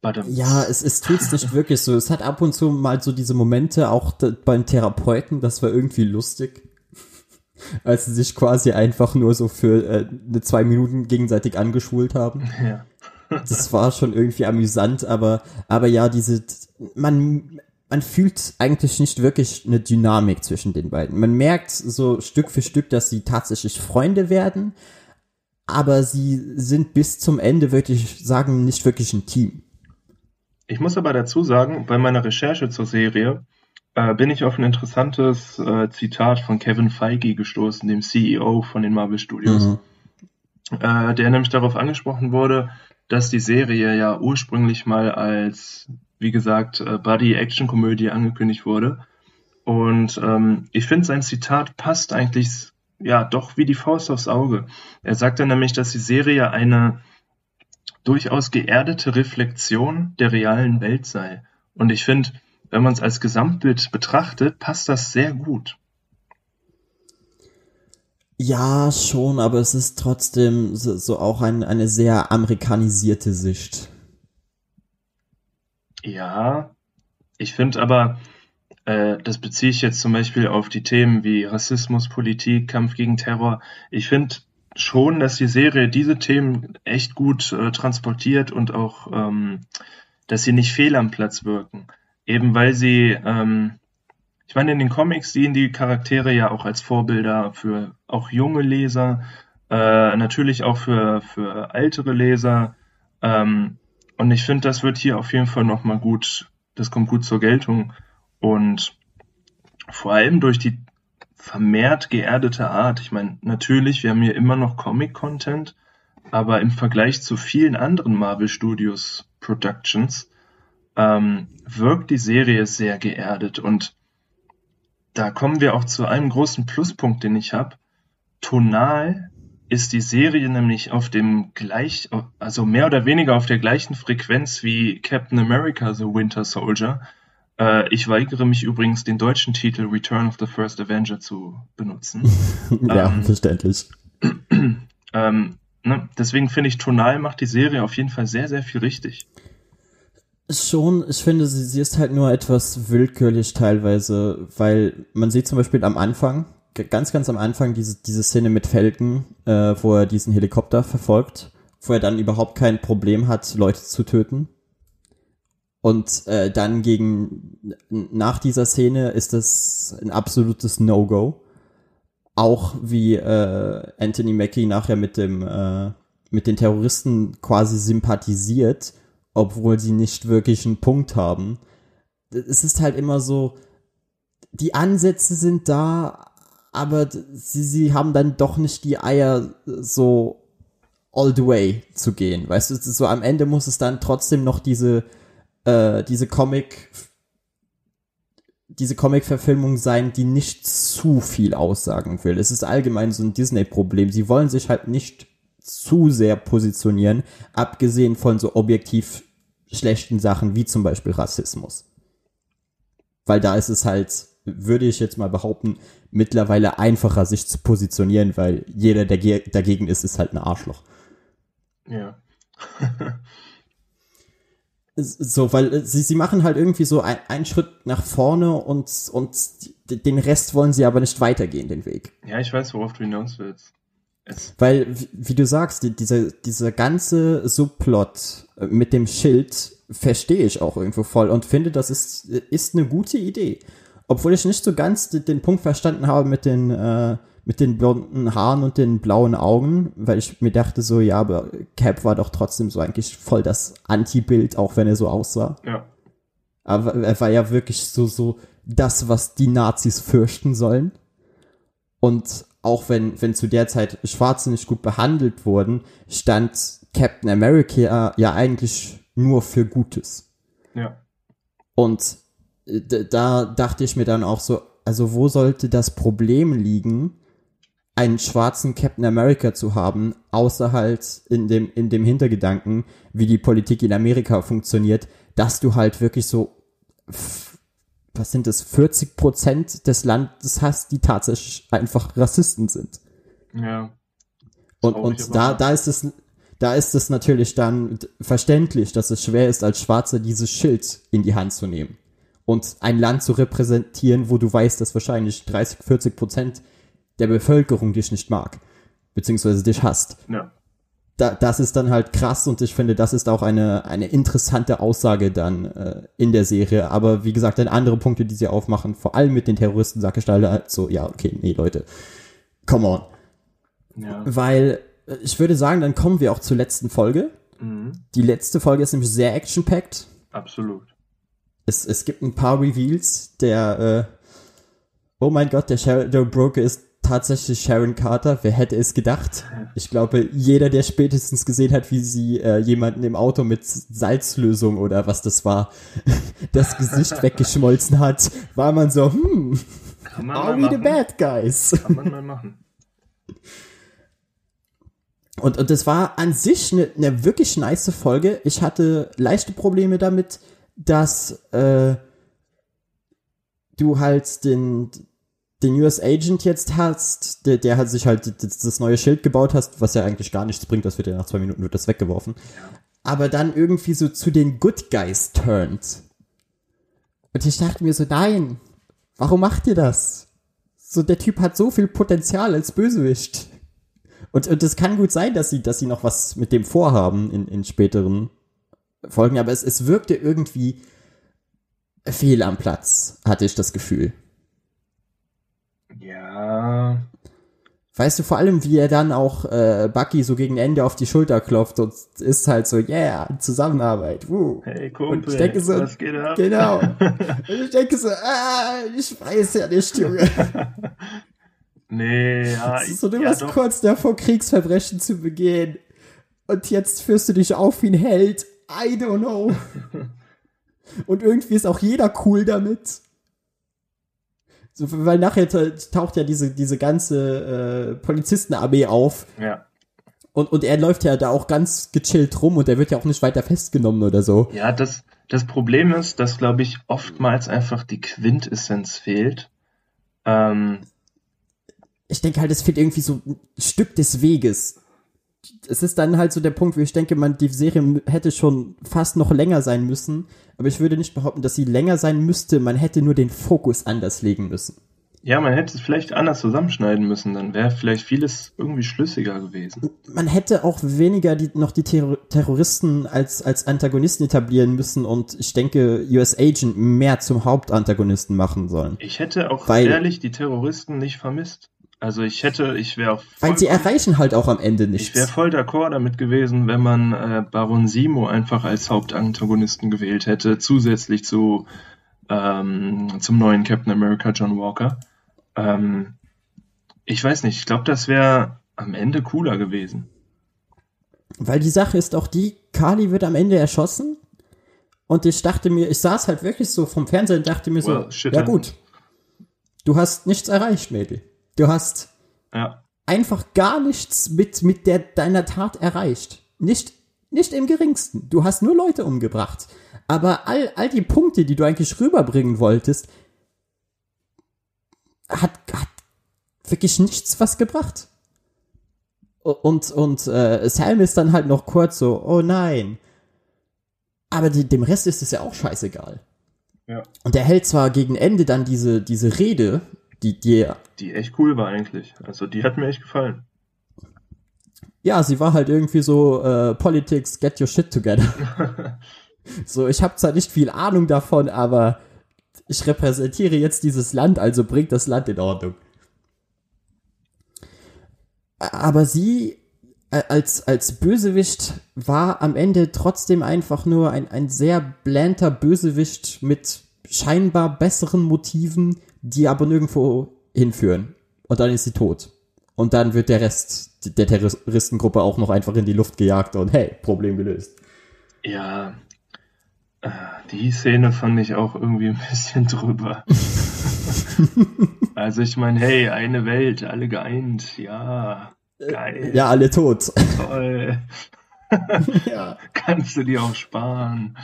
Badum. Ja, es, es tut's nicht wirklich so. Es hat ab und zu mal so diese Momente, auch da, beim Therapeuten, das war irgendwie lustig. Als sie sich quasi einfach nur so für äh, eine zwei Minuten gegenseitig angeschult haben. Ja. Das war schon irgendwie amüsant, aber, aber ja, diese, man, man fühlt eigentlich nicht wirklich eine Dynamik zwischen den beiden. Man merkt so Stück für Stück, dass sie tatsächlich Freunde werden, aber sie sind bis zum Ende wirklich, sagen, nicht wirklich ein Team. Ich muss aber dazu sagen, bei meiner Recherche zur Serie äh, bin ich auf ein interessantes äh, Zitat von Kevin Feige gestoßen, dem CEO von den Marvel Studios, Mhm. äh, der nämlich darauf angesprochen wurde, dass die Serie ja ursprünglich mal als, wie gesagt, äh, Buddy-Action-Komödie angekündigt wurde. Und ähm, ich finde, sein Zitat passt eigentlich ja doch wie die Faust aufs Auge. Er sagte nämlich, dass die Serie eine durchaus geerdete Reflexion der realen Welt sei. Und ich finde, wenn man es als Gesamtbild betrachtet, passt das sehr gut. Ja, schon, aber es ist trotzdem so, so auch ein, eine sehr amerikanisierte Sicht. Ja, ich finde aber, äh, das beziehe ich jetzt zum Beispiel auf die Themen wie Rassismus, Politik, Kampf gegen Terror. Ich finde schon, dass die Serie diese Themen echt gut äh, transportiert und auch, ähm, dass sie nicht fehl am Platz wirken. Eben weil sie, ähm, ich meine, in den Comics dienen die Charaktere ja auch als Vorbilder für auch junge Leser, äh, natürlich auch für, für ältere Leser. Ähm, und ich finde, das wird hier auf jeden Fall nochmal gut, das kommt gut zur Geltung. Und vor allem durch die vermehrt geerdete Art. Ich meine, natürlich, wir haben hier immer noch Comic-Content, aber im Vergleich zu vielen anderen Marvel Studios Productions ähm, wirkt die Serie sehr geerdet. Und da kommen wir auch zu einem großen Pluspunkt, den ich habe. Tonal ist die Serie nämlich auf dem gleich, also mehr oder weniger auf der gleichen Frequenz wie Captain America, The Winter Soldier. Äh, ich weigere mich übrigens, den deutschen Titel Return of the First Avenger zu benutzen. ja, Ähm, verständlich. ähm, ne? Deswegen finde ich, tonal macht die Serie auf jeden Fall sehr, sehr viel richtig. Schon, ich finde, sie, sie ist halt nur etwas willkürlich teilweise, weil man sieht zum Beispiel am Anfang, ganz, ganz am Anfang, diese, diese Szene mit Falcon, äh, wo er diesen Helikopter verfolgt, wo er dann überhaupt kein Problem hat, Leute zu töten. Und äh, dann gegen, nach dieser Szene ist das ein absolutes No-Go. auch wie äh, Anthony Mackie nachher mit dem äh, mit den Terroristen quasi sympathisiert, obwohl sie nicht wirklich einen Punkt haben. Es ist halt immer so, die Ansätze sind da, aber sie, sie haben dann doch nicht die Eier so all the way zu gehen. Weißt du, so am Ende muss es dann trotzdem noch diese, äh, diese Comic, diese Comic-Verfilmung sein, die nicht zu viel aussagen will. Es ist allgemein so ein Disney-Problem. Sie wollen sich halt nicht zu sehr positionieren, abgesehen von so objektiv schlechten Sachen wie zum Beispiel Rassismus. Weil da ist es halt, würde ich jetzt mal behaupten, mittlerweile einfacher, sich zu positionieren, weil jeder, der dagegen ist, ist halt ein Arschloch. Ja. so, weil äh, sie, sie machen halt irgendwie so ein, einen Schritt nach vorne und, und den Rest wollen sie aber nicht weitergehen, den Weg. Ja, ich weiß, worauf du hinaus willst. Es weil, wie, du sagst, die, dieser, dieser ganze Subplot äh, mit dem Schild verstehe ich auch irgendwo voll und finde, das ist, ist eine gute Idee. Obwohl ich nicht so ganz den, den Punkt verstanden habe mit den, äh, mit den blonden Haaren und den blauen Augen, weil ich mir dachte so, ja, aber Cap war doch trotzdem so eigentlich voll das Anti-Bild, auch wenn er so aussah. Ja. Aber er war ja wirklich so, so das, was die Nazis fürchten sollen. Und auch wenn, wenn zu der Zeit Schwarze nicht gut behandelt wurden, stand Captain America ja eigentlich nur für Gutes. Ja. Und äh, da dachte ich mir dann auch so, also wo sollte das Problem liegen, einen schwarzen Captain America zu haben, außer halt in dem, in dem Hintergedanken, wie die Politik in Amerika funktioniert, dass du halt wirklich so, was sind das, 40 Prozent des Landes hast, die tatsächlich einfach Rassisten sind. Ja. Und, und da, da ist es, da ist es natürlich dann verständlich, dass es schwer ist, als Schwarzer dieses Schild in die Hand zu nehmen und ein Land zu repräsentieren, wo du weißt, dass wahrscheinlich 30, 40 Prozent der Bevölkerung dich nicht mag, beziehungsweise dich hasst. Ja. Da, das ist dann halt krass und ich finde, das ist auch eine, eine interessante Aussage dann äh, in der Serie. Aber wie gesagt, dann andere Punkte, die sie aufmachen, vor allem mit den Terroristen, sag ich halt so, ja, okay, nee, Leute, come on. Ja. Weil äh, ich würde sagen, dann kommen wir auch zur letzten Folge. Mhm. Die letzte Folge ist nämlich sehr action-packed. Absolut. Es, es gibt ein paar Reveals, der, äh, oh mein Gott, der Shadow Broker ist tatsächlich Sharon Carter. Wer hätte es gedacht? Ich glaube, jeder, der spätestens gesehen hat, wie sie äh, jemanden im Auto mit Salzlösung oder was das war, das Gesicht weggeschmolzen hat, war man so, hm, Kann man are we the bad guys? Kann man mal machen. Und, und das war an sich eine, eine wirklich nice Folge. Ich hatte leichte Probleme damit, dass äh, du halt den, den US Agent jetzt hast, der, der hat sich halt das, neue Schild gebaut hast, was ja eigentlich gar nichts bringt, das wird ja nach zwei Minuten wird das weggeworfen. Aber dann irgendwie so zu den Good Guys turnt. Und ich dachte mir so, nein, warum macht ihr das? So, der Typ hat so viel Potenzial als Bösewicht. Und, und es kann gut sein, dass sie, dass sie noch was mit dem vorhaben in, in späteren Folgen, aber es, es wirkte irgendwie fehl am Platz, hatte ich das Gefühl. Ja. Weißt du, vor allem, wie er dann auch äh, Bucky so gegen Ende auf die Schulter klopft und ist halt so, yeah, Zusammenarbeit. Woo. Hey Kumpel, Und ich denke so, was geht ab? Genau. Ich denke so, ah, ich weiß ja nicht, Junge. Nee, ja. So, du ja, warst doch. kurz davor, Kriegsverbrechen zu begehen. Und jetzt führst du dich auf wie ein Held. I don't know. Und irgendwie ist auch jeder cool damit. So, weil nachher taucht ja diese, diese ganze äh, Polizistenarmee auf Ja. und, und er läuft ja da auch ganz gechillt rum und er wird ja auch nicht weiter festgenommen oder so. Ja, das, das Problem ist, dass, glaube ich, oftmals einfach die Quintessenz fehlt. Ähm, Ich denke halt, es fehlt irgendwie so ein Stück des Weges. Es ist dann halt so der Punkt, wo ich denke, man, die Serie hätte schon fast noch länger sein müssen, aber ich würde nicht behaupten, dass sie länger sein müsste, man hätte nur den Fokus anders legen müssen. ja, man hätte es vielleicht anders zusammenschneiden müssen, dann wäre vielleicht vieles irgendwie schlüssiger gewesen. Man hätte auch weniger die, noch die Terror Terroristen als, als Antagonisten etablieren müssen und ich denke, US Agent mehr zum Hauptantagonisten machen sollen. Ich hätte auch Weil- ehrlich die Terroristen nicht vermisst. Also ich hätte, ich wäre Weil sie erreichen halt auch am Ende nichts. Ich wäre voll d'accord damit gewesen, wenn man äh, Baron Simo einfach als Hauptantagonisten gewählt hätte, zusätzlich zu ähm, zum neuen Captain America John Walker. Ähm, ich weiß nicht, ich glaube, das wäre am Ende cooler gewesen. Weil die Sache ist auch die, Kali wird am Ende erschossen und ich dachte mir, ich saß halt wirklich so vom Fernsehen und dachte mir well, so, ja gut, du hast nichts erreicht, Mädel. Du hast ja. einfach gar nichts mit, mit der, deiner Tat erreicht. Nicht, nicht im geringsten. Du hast nur Leute umgebracht. Aber all, all die Punkte, die du eigentlich rüberbringen wolltest, hat, hat wirklich nichts was gebracht. Und, und äh, Sam ist dann halt noch kurz so, oh nein. Aber die, dem Rest ist es ja auch scheißegal. Ja. Und er hält zwar gegen Ende dann diese, diese Rede, die, die, die echt cool war eigentlich. Also die hat mir echt gefallen. Ja, sie war halt irgendwie so äh, Politics, get your shit together. so, ich habe zwar nicht viel Ahnung davon, aber ich repräsentiere jetzt dieses Land, also bringt das Land in Ordnung. Aber sie äh, als, als Bösewicht war am Ende trotzdem einfach nur ein, ein sehr blanter Bösewicht mit scheinbar besseren Motiven, die aber nirgendwo hinführen. Und dann ist sie tot. Und dann wird der Rest der Terroristengruppe auch noch einfach in die Luft gejagt und hey, Problem gelöst. Ja, äh, die Szene fand ich auch irgendwie ein bisschen drüber. also ich meine, hey, eine Welt, alle geeint, ja, geil. Ja, alle tot. Toll. ja. Kannst du dir auch sparen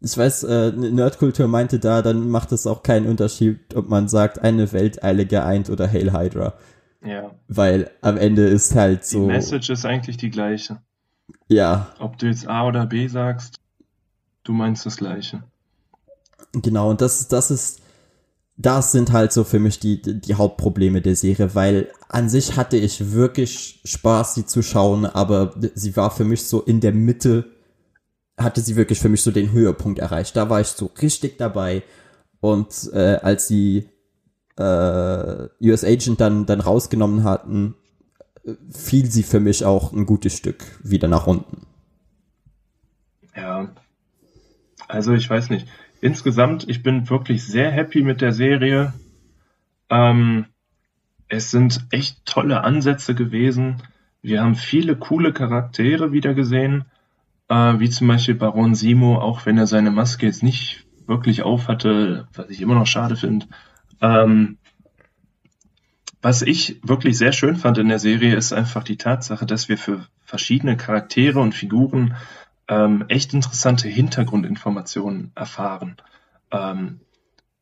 ich weiß, äh, Nerdkultur meinte da, dann macht es auch keinen Unterschied, ob man sagt, eine Welteile geeint oder Hail Hydra. Ja. Weil am Ende ist halt so. Die Message ist eigentlich die gleiche. Ja. Ob du jetzt A oder B sagst, du meinst das Gleiche. Genau, und das, das ist, das sind halt so für mich die, die Hauptprobleme der Serie, weil an sich hatte ich wirklich Spaß, sie zu schauen, aber sie war für mich so in der Mitte hatte sie wirklich für mich so den Höhepunkt erreicht. Da war ich so richtig dabei. Und äh, als sie äh, US Agent dann, dann rausgenommen hatten, fiel sie für mich auch ein gutes Stück wieder nach unten. Ja. Also ich weiß nicht. Insgesamt, ich bin wirklich sehr happy mit der Serie. Ähm, es sind echt tolle Ansätze gewesen. Wir haben viele coole Charaktere wieder gesehen äh, wie zum Beispiel Baron Simo, auch wenn er seine Maske jetzt nicht wirklich aufhatte, was ich immer noch schade finde. Ähm, was ich wirklich sehr schön fand in der Serie, ist einfach die Tatsache, dass wir für verschiedene Charaktere und Figuren ähm, echt interessante Hintergrundinformationen erfahren. Ähm,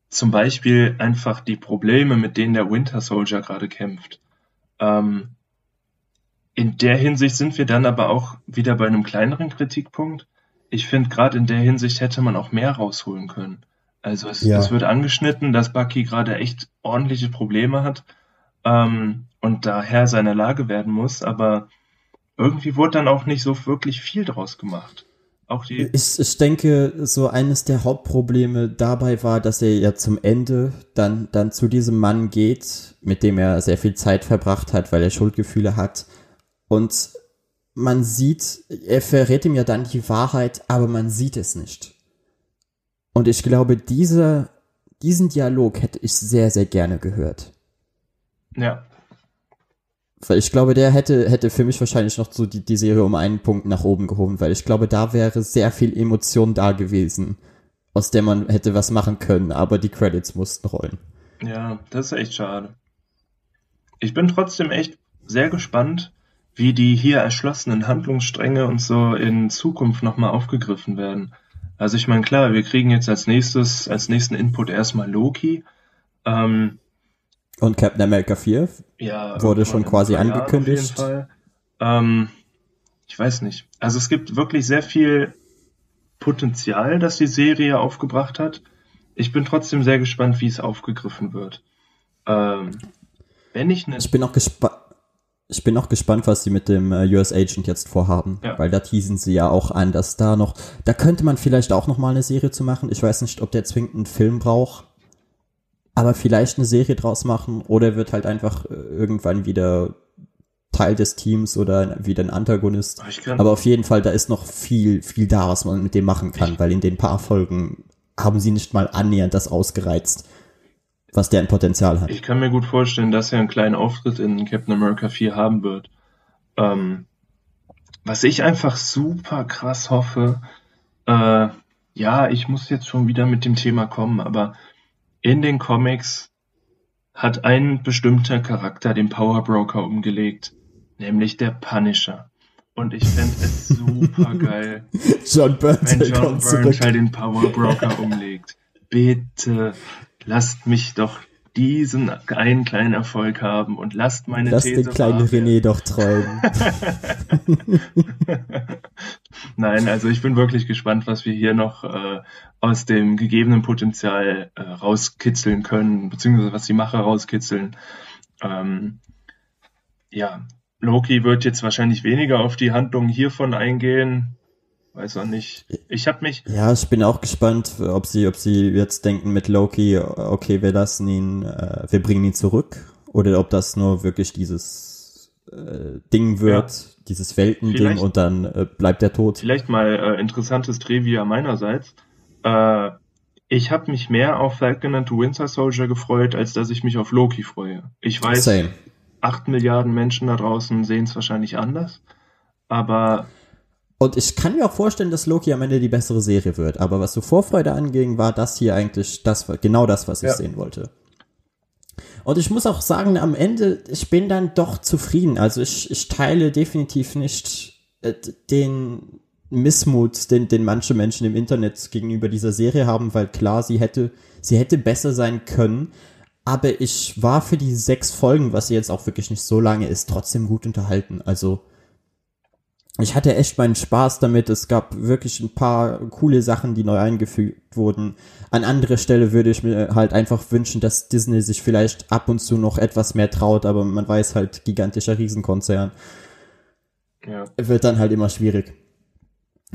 zum Beispiel einfach die Probleme, mit denen der Winter Soldier gerade kämpft. Ähm, in der Hinsicht sind wir dann aber auch wieder bei einem kleineren Kritikpunkt. Ich finde, gerade in der Hinsicht hätte man auch mehr rausholen können. Also es, ja. es wird angeschnitten, dass Bucky gerade echt ordentliche Probleme hat ähm, und daher seiner Lage werden muss, aber irgendwie wurde dann auch nicht so wirklich viel draus gemacht. Auch die ich, ich denke, so eines der Hauptprobleme dabei war, dass er ja zum Ende dann, dann zu diesem Mann geht, mit dem er sehr viel Zeit verbracht hat, weil er Schuldgefühle hat und man sieht, er verrät ihm ja dann die Wahrheit, aber man sieht es nicht. Und ich glaube, diese, diesen Dialog hätte ich sehr, sehr gerne gehört. Ja. Weil ich glaube, der hätte, hätte für mich wahrscheinlich noch so die, die Serie um einen Punkt nach oben gehoben, weil ich glaube, da wäre sehr viel Emotion da gewesen, aus der man hätte was machen können, aber die Credits mussten rollen. Ja, das ist echt schade. Ich bin trotzdem echt sehr gespannt, wie die hier erschlossenen Handlungsstränge und so in Zukunft nochmal aufgegriffen werden. Also ich meine, klar, wir kriegen jetzt als nächstes, als nächsten Input erstmal Loki. Ähm, und Captain America 4 ja, wurde schon quasi angekündigt. Ähm, ich weiß nicht. Also es gibt wirklich sehr viel Potenzial, das die Serie aufgebracht hat. Ich bin trotzdem sehr gespannt, wie es aufgegriffen wird. Ähm, wenn ich ne Ich bin auch gespannt ich bin auch gespannt, was sie mit dem äh, US Agent jetzt vorhaben, ja. weil da teasen sie ja auch an, dass da noch, da könnte man vielleicht auch noch mal eine Serie zu machen. Ich weiß nicht, ob der zwingend einen Film braucht. aber vielleicht eine Serie draus machen oder er wird halt einfach äh, irgendwann wieder Teil des Teams oder wieder ein Antagonist. Aber auf jeden Fall, da ist noch viel, viel da, was man mit dem machen kann, weil in den paar Folgen haben sie nicht mal annähernd das ausgereizt, was der ein Potenzial hat. Ich kann mir gut vorstellen, dass er einen kleinen Auftritt in Captain America 4 haben wird. Ähm, was ich einfach super krass hoffe, äh, ja, ich muss jetzt schon wieder mit dem Thema kommen, aber in den Comics hat ein bestimmter Charakter den Power Broker umgelegt nämlich der Punisher. Und ich fände es super geil, John Burns wenn John Burns halt den Power Broker umlegt. Bitte lasst mich doch diesen einen kleinen Erfolg haben und lasst meine Lass These den kleinen René doch träumen. Nein, also ich bin wirklich gespannt, was wir hier noch äh, aus dem gegebenen Potenzial äh, rauskitzeln können, beziehungsweise was die Macher rauskitzeln. Ähm, ja, Loki wird jetzt wahrscheinlich weniger auf die Handlungen hiervon eingehen. Weiß auch nicht. Ich habe mich. Ja, ich bin auch gespannt, ob sie, ob sie jetzt denken mit Loki, okay, wir lassen ihn, äh, wir bringen ihn zurück, oder ob das nur wirklich dieses äh, Ding wird, ja. dieses Weltending und dann äh, bleibt er tot. Vielleicht mal äh, interessantes Trivia meinerseits. Äh, ich habe mich mehr auf Falcon and the Winter Soldier gefreut, als dass ich mich auf Loki freue. Ich weiß, Same acht Milliarden Menschen da draußen sehen es wahrscheinlich anders. Aber. Und ich kann mir auch vorstellen, dass Loki am Ende die bessere Serie wird. Aber was so Vorfreude anging, war das hier eigentlich das, genau das, was ich ja. sehen wollte. Und ich muss auch sagen, am Ende, ich bin dann doch zufrieden. Also ich, ich teile definitiv nicht äh, den Missmut, den, den manche Menschen im Internet gegenüber dieser Serie haben, weil klar, sie hätte, sie hätte besser sein können. Aber ich war für die sechs Folgen, was jetzt auch wirklich nicht so lange ist, trotzdem gut unterhalten. Also ich hatte echt meinen Spaß damit. Es gab wirklich ein paar coole Sachen, die neu eingefügt wurden. An anderer Stelle würde ich mir halt einfach wünschen, dass Disney sich vielleicht ab und zu noch etwas mehr traut, aber man weiß halt, gigantischer Riesenkonzern. Ja. Wird dann halt immer schwierig.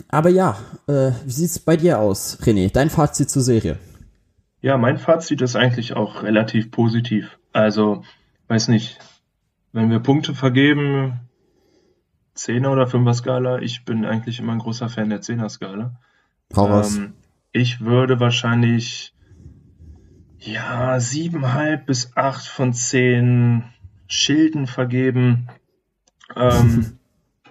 Aber ja, äh, wie sieht's bei dir aus, René? Dein Fazit zur Serie? Ja, mein Fazit ist eigentlich auch relativ positiv. Also, weiß nicht, wenn wir Punkte vergeben, Zehner oder Fünfer Skala, ich bin eigentlich immer ein großer Fan der Zehner Skala. Ähm, ich würde wahrscheinlich ja siebenhalb bis acht von zehn Schilden vergeben. Ähm,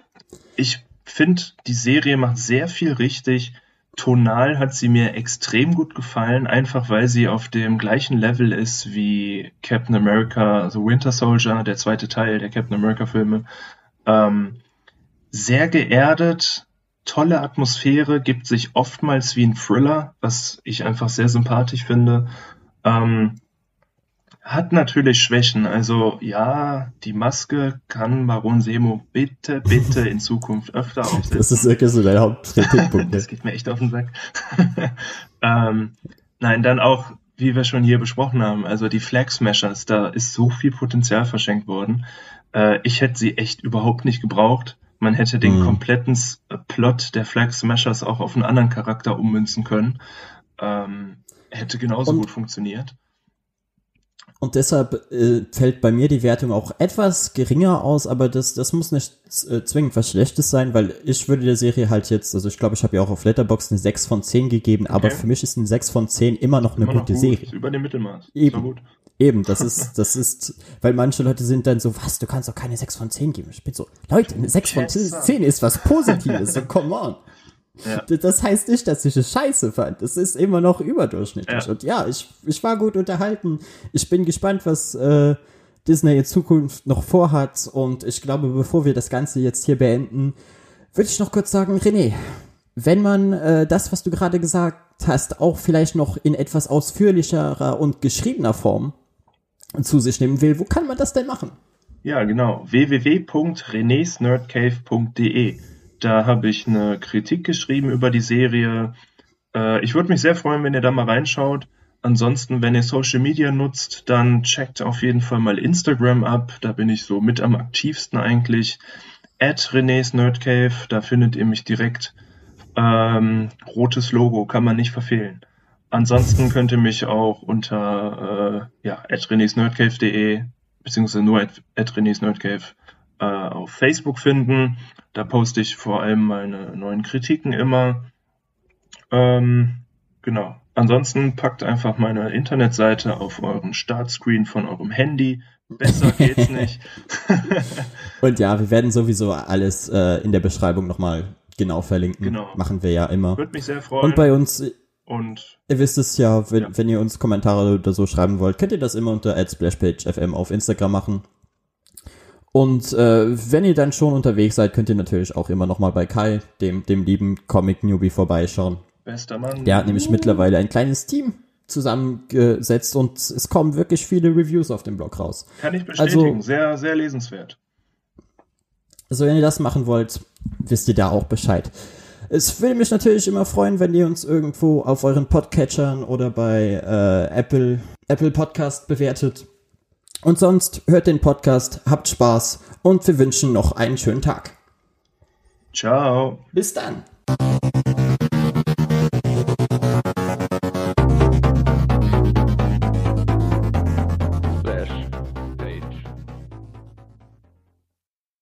ich finde, die Serie macht sehr viel richtig tonal hat sie mir extrem gut gefallen, einfach weil sie auf dem gleichen Level ist wie Captain America The Winter Soldier, der zweite Teil der Captain America Filme. Ähm, sehr geerdet, tolle Atmosphäre, gibt sich oftmals wie ein Thriller, was ich einfach sehr sympathisch finde. Ähm, hat natürlich Schwächen. Also ja, die Maske kann Baron Semo bitte, bitte in Zukunft öfter aufsetzen. Das ist wirklich so dein Hauptkritikpunkt. das geht mir echt auf den Sack. ähm, nein, dann auch, wie wir schon hier besprochen haben, also die Flag Smashers, da ist so viel Potenzial verschenkt worden. Äh, ich hätte sie echt überhaupt nicht gebraucht. Man hätte den mhm. kompletten Plot der Flag Smashers auch auf einen anderen Charakter ummünzen können. Ähm, hätte genauso Und gut funktioniert. Und deshalb äh, fällt bei mir die Wertung auch etwas geringer aus, aber das, das muss nicht äh, zwingend was Schlechtes sein, weil ich würde der Serie halt jetzt, also ich glaube, ich habe ja auch auf Letterbox eine 6 von 10 gegeben, okay. aber für mich ist eine 6 von 10 immer noch eine immer gute noch gut. Serie. Über dem Mittelmaß. Eben. Eben, das ist, das ist, weil manche Leute sind dann so, was, du kannst doch keine 6 von 10 geben. Ich bin so, Leute, eine 6 von 10 ist was Positives, so come on. Ja. Das heißt nicht, dass ich es scheiße fand. Es ist immer noch überdurchschnittlich. Ja. Und ja, ich, ich war gut unterhalten. Ich bin gespannt, was äh, Disney in Zukunft noch vorhat. Und ich glaube, bevor wir das Ganze jetzt hier beenden, würde ich noch kurz sagen, René, wenn man äh, das, was du gerade gesagt hast, auch vielleicht noch in etwas ausführlicherer und geschriebener Form zu sich nehmen will, wo kann man das denn machen? Ja, genau. www.renesnerdcave.de da habe ich eine Kritik geschrieben über die Serie. Äh, ich würde mich sehr freuen, wenn ihr da mal reinschaut. Ansonsten, wenn ihr Social Media nutzt, dann checkt auf jeden Fall mal Instagram ab. Da bin ich so mit am aktivsten eigentlich. At René's Nerdcave, da findet ihr mich direkt. Ähm, rotes Logo kann man nicht verfehlen. ansonsten könnt ihr mich auch unter äh, ja, renesnerdcave.de beziehungsweise nur at, at renesnerdcave äh, auf Facebook finden. Da poste ich vor allem meine neuen Kritiken immer. Ähm, genau. Ansonsten packt einfach meine Internetseite auf euren Startscreen von eurem Handy. Besser geht's nicht. Und ja, wir werden sowieso alles äh, in der Beschreibung nochmal genau verlinken. Genau. Machen wir ja immer. Würde mich sehr freuen. Und bei uns, und ihr wisst es ja wenn, ja, wenn ihr uns Kommentare oder so schreiben wollt, könnt ihr das immer unter @splashpagefm auf Instagram machen. Und äh, wenn ihr dann schon unterwegs seid, könnt ihr natürlich auch immer nochmal bei Kai, dem, dem lieben Comic-Newbie, vorbeischauen. Bester Mann. Der hat nämlich mittlerweile ein kleines Team zusammengesetzt und es kommen wirklich viele Reviews auf dem Blog raus. Kann ich bestätigen. Also, sehr, sehr lesenswert. Also wenn ihr das machen wollt, wisst ihr da auch Bescheid. Es würde mich natürlich immer freuen, wenn ihr uns irgendwo auf euren Podcatchern oder bei äh, Apple, Apple Podcast bewertet. Und sonst hört den Podcast, habt Spaß und wir wünschen noch einen schönen Tag. Ciao. Bis dann.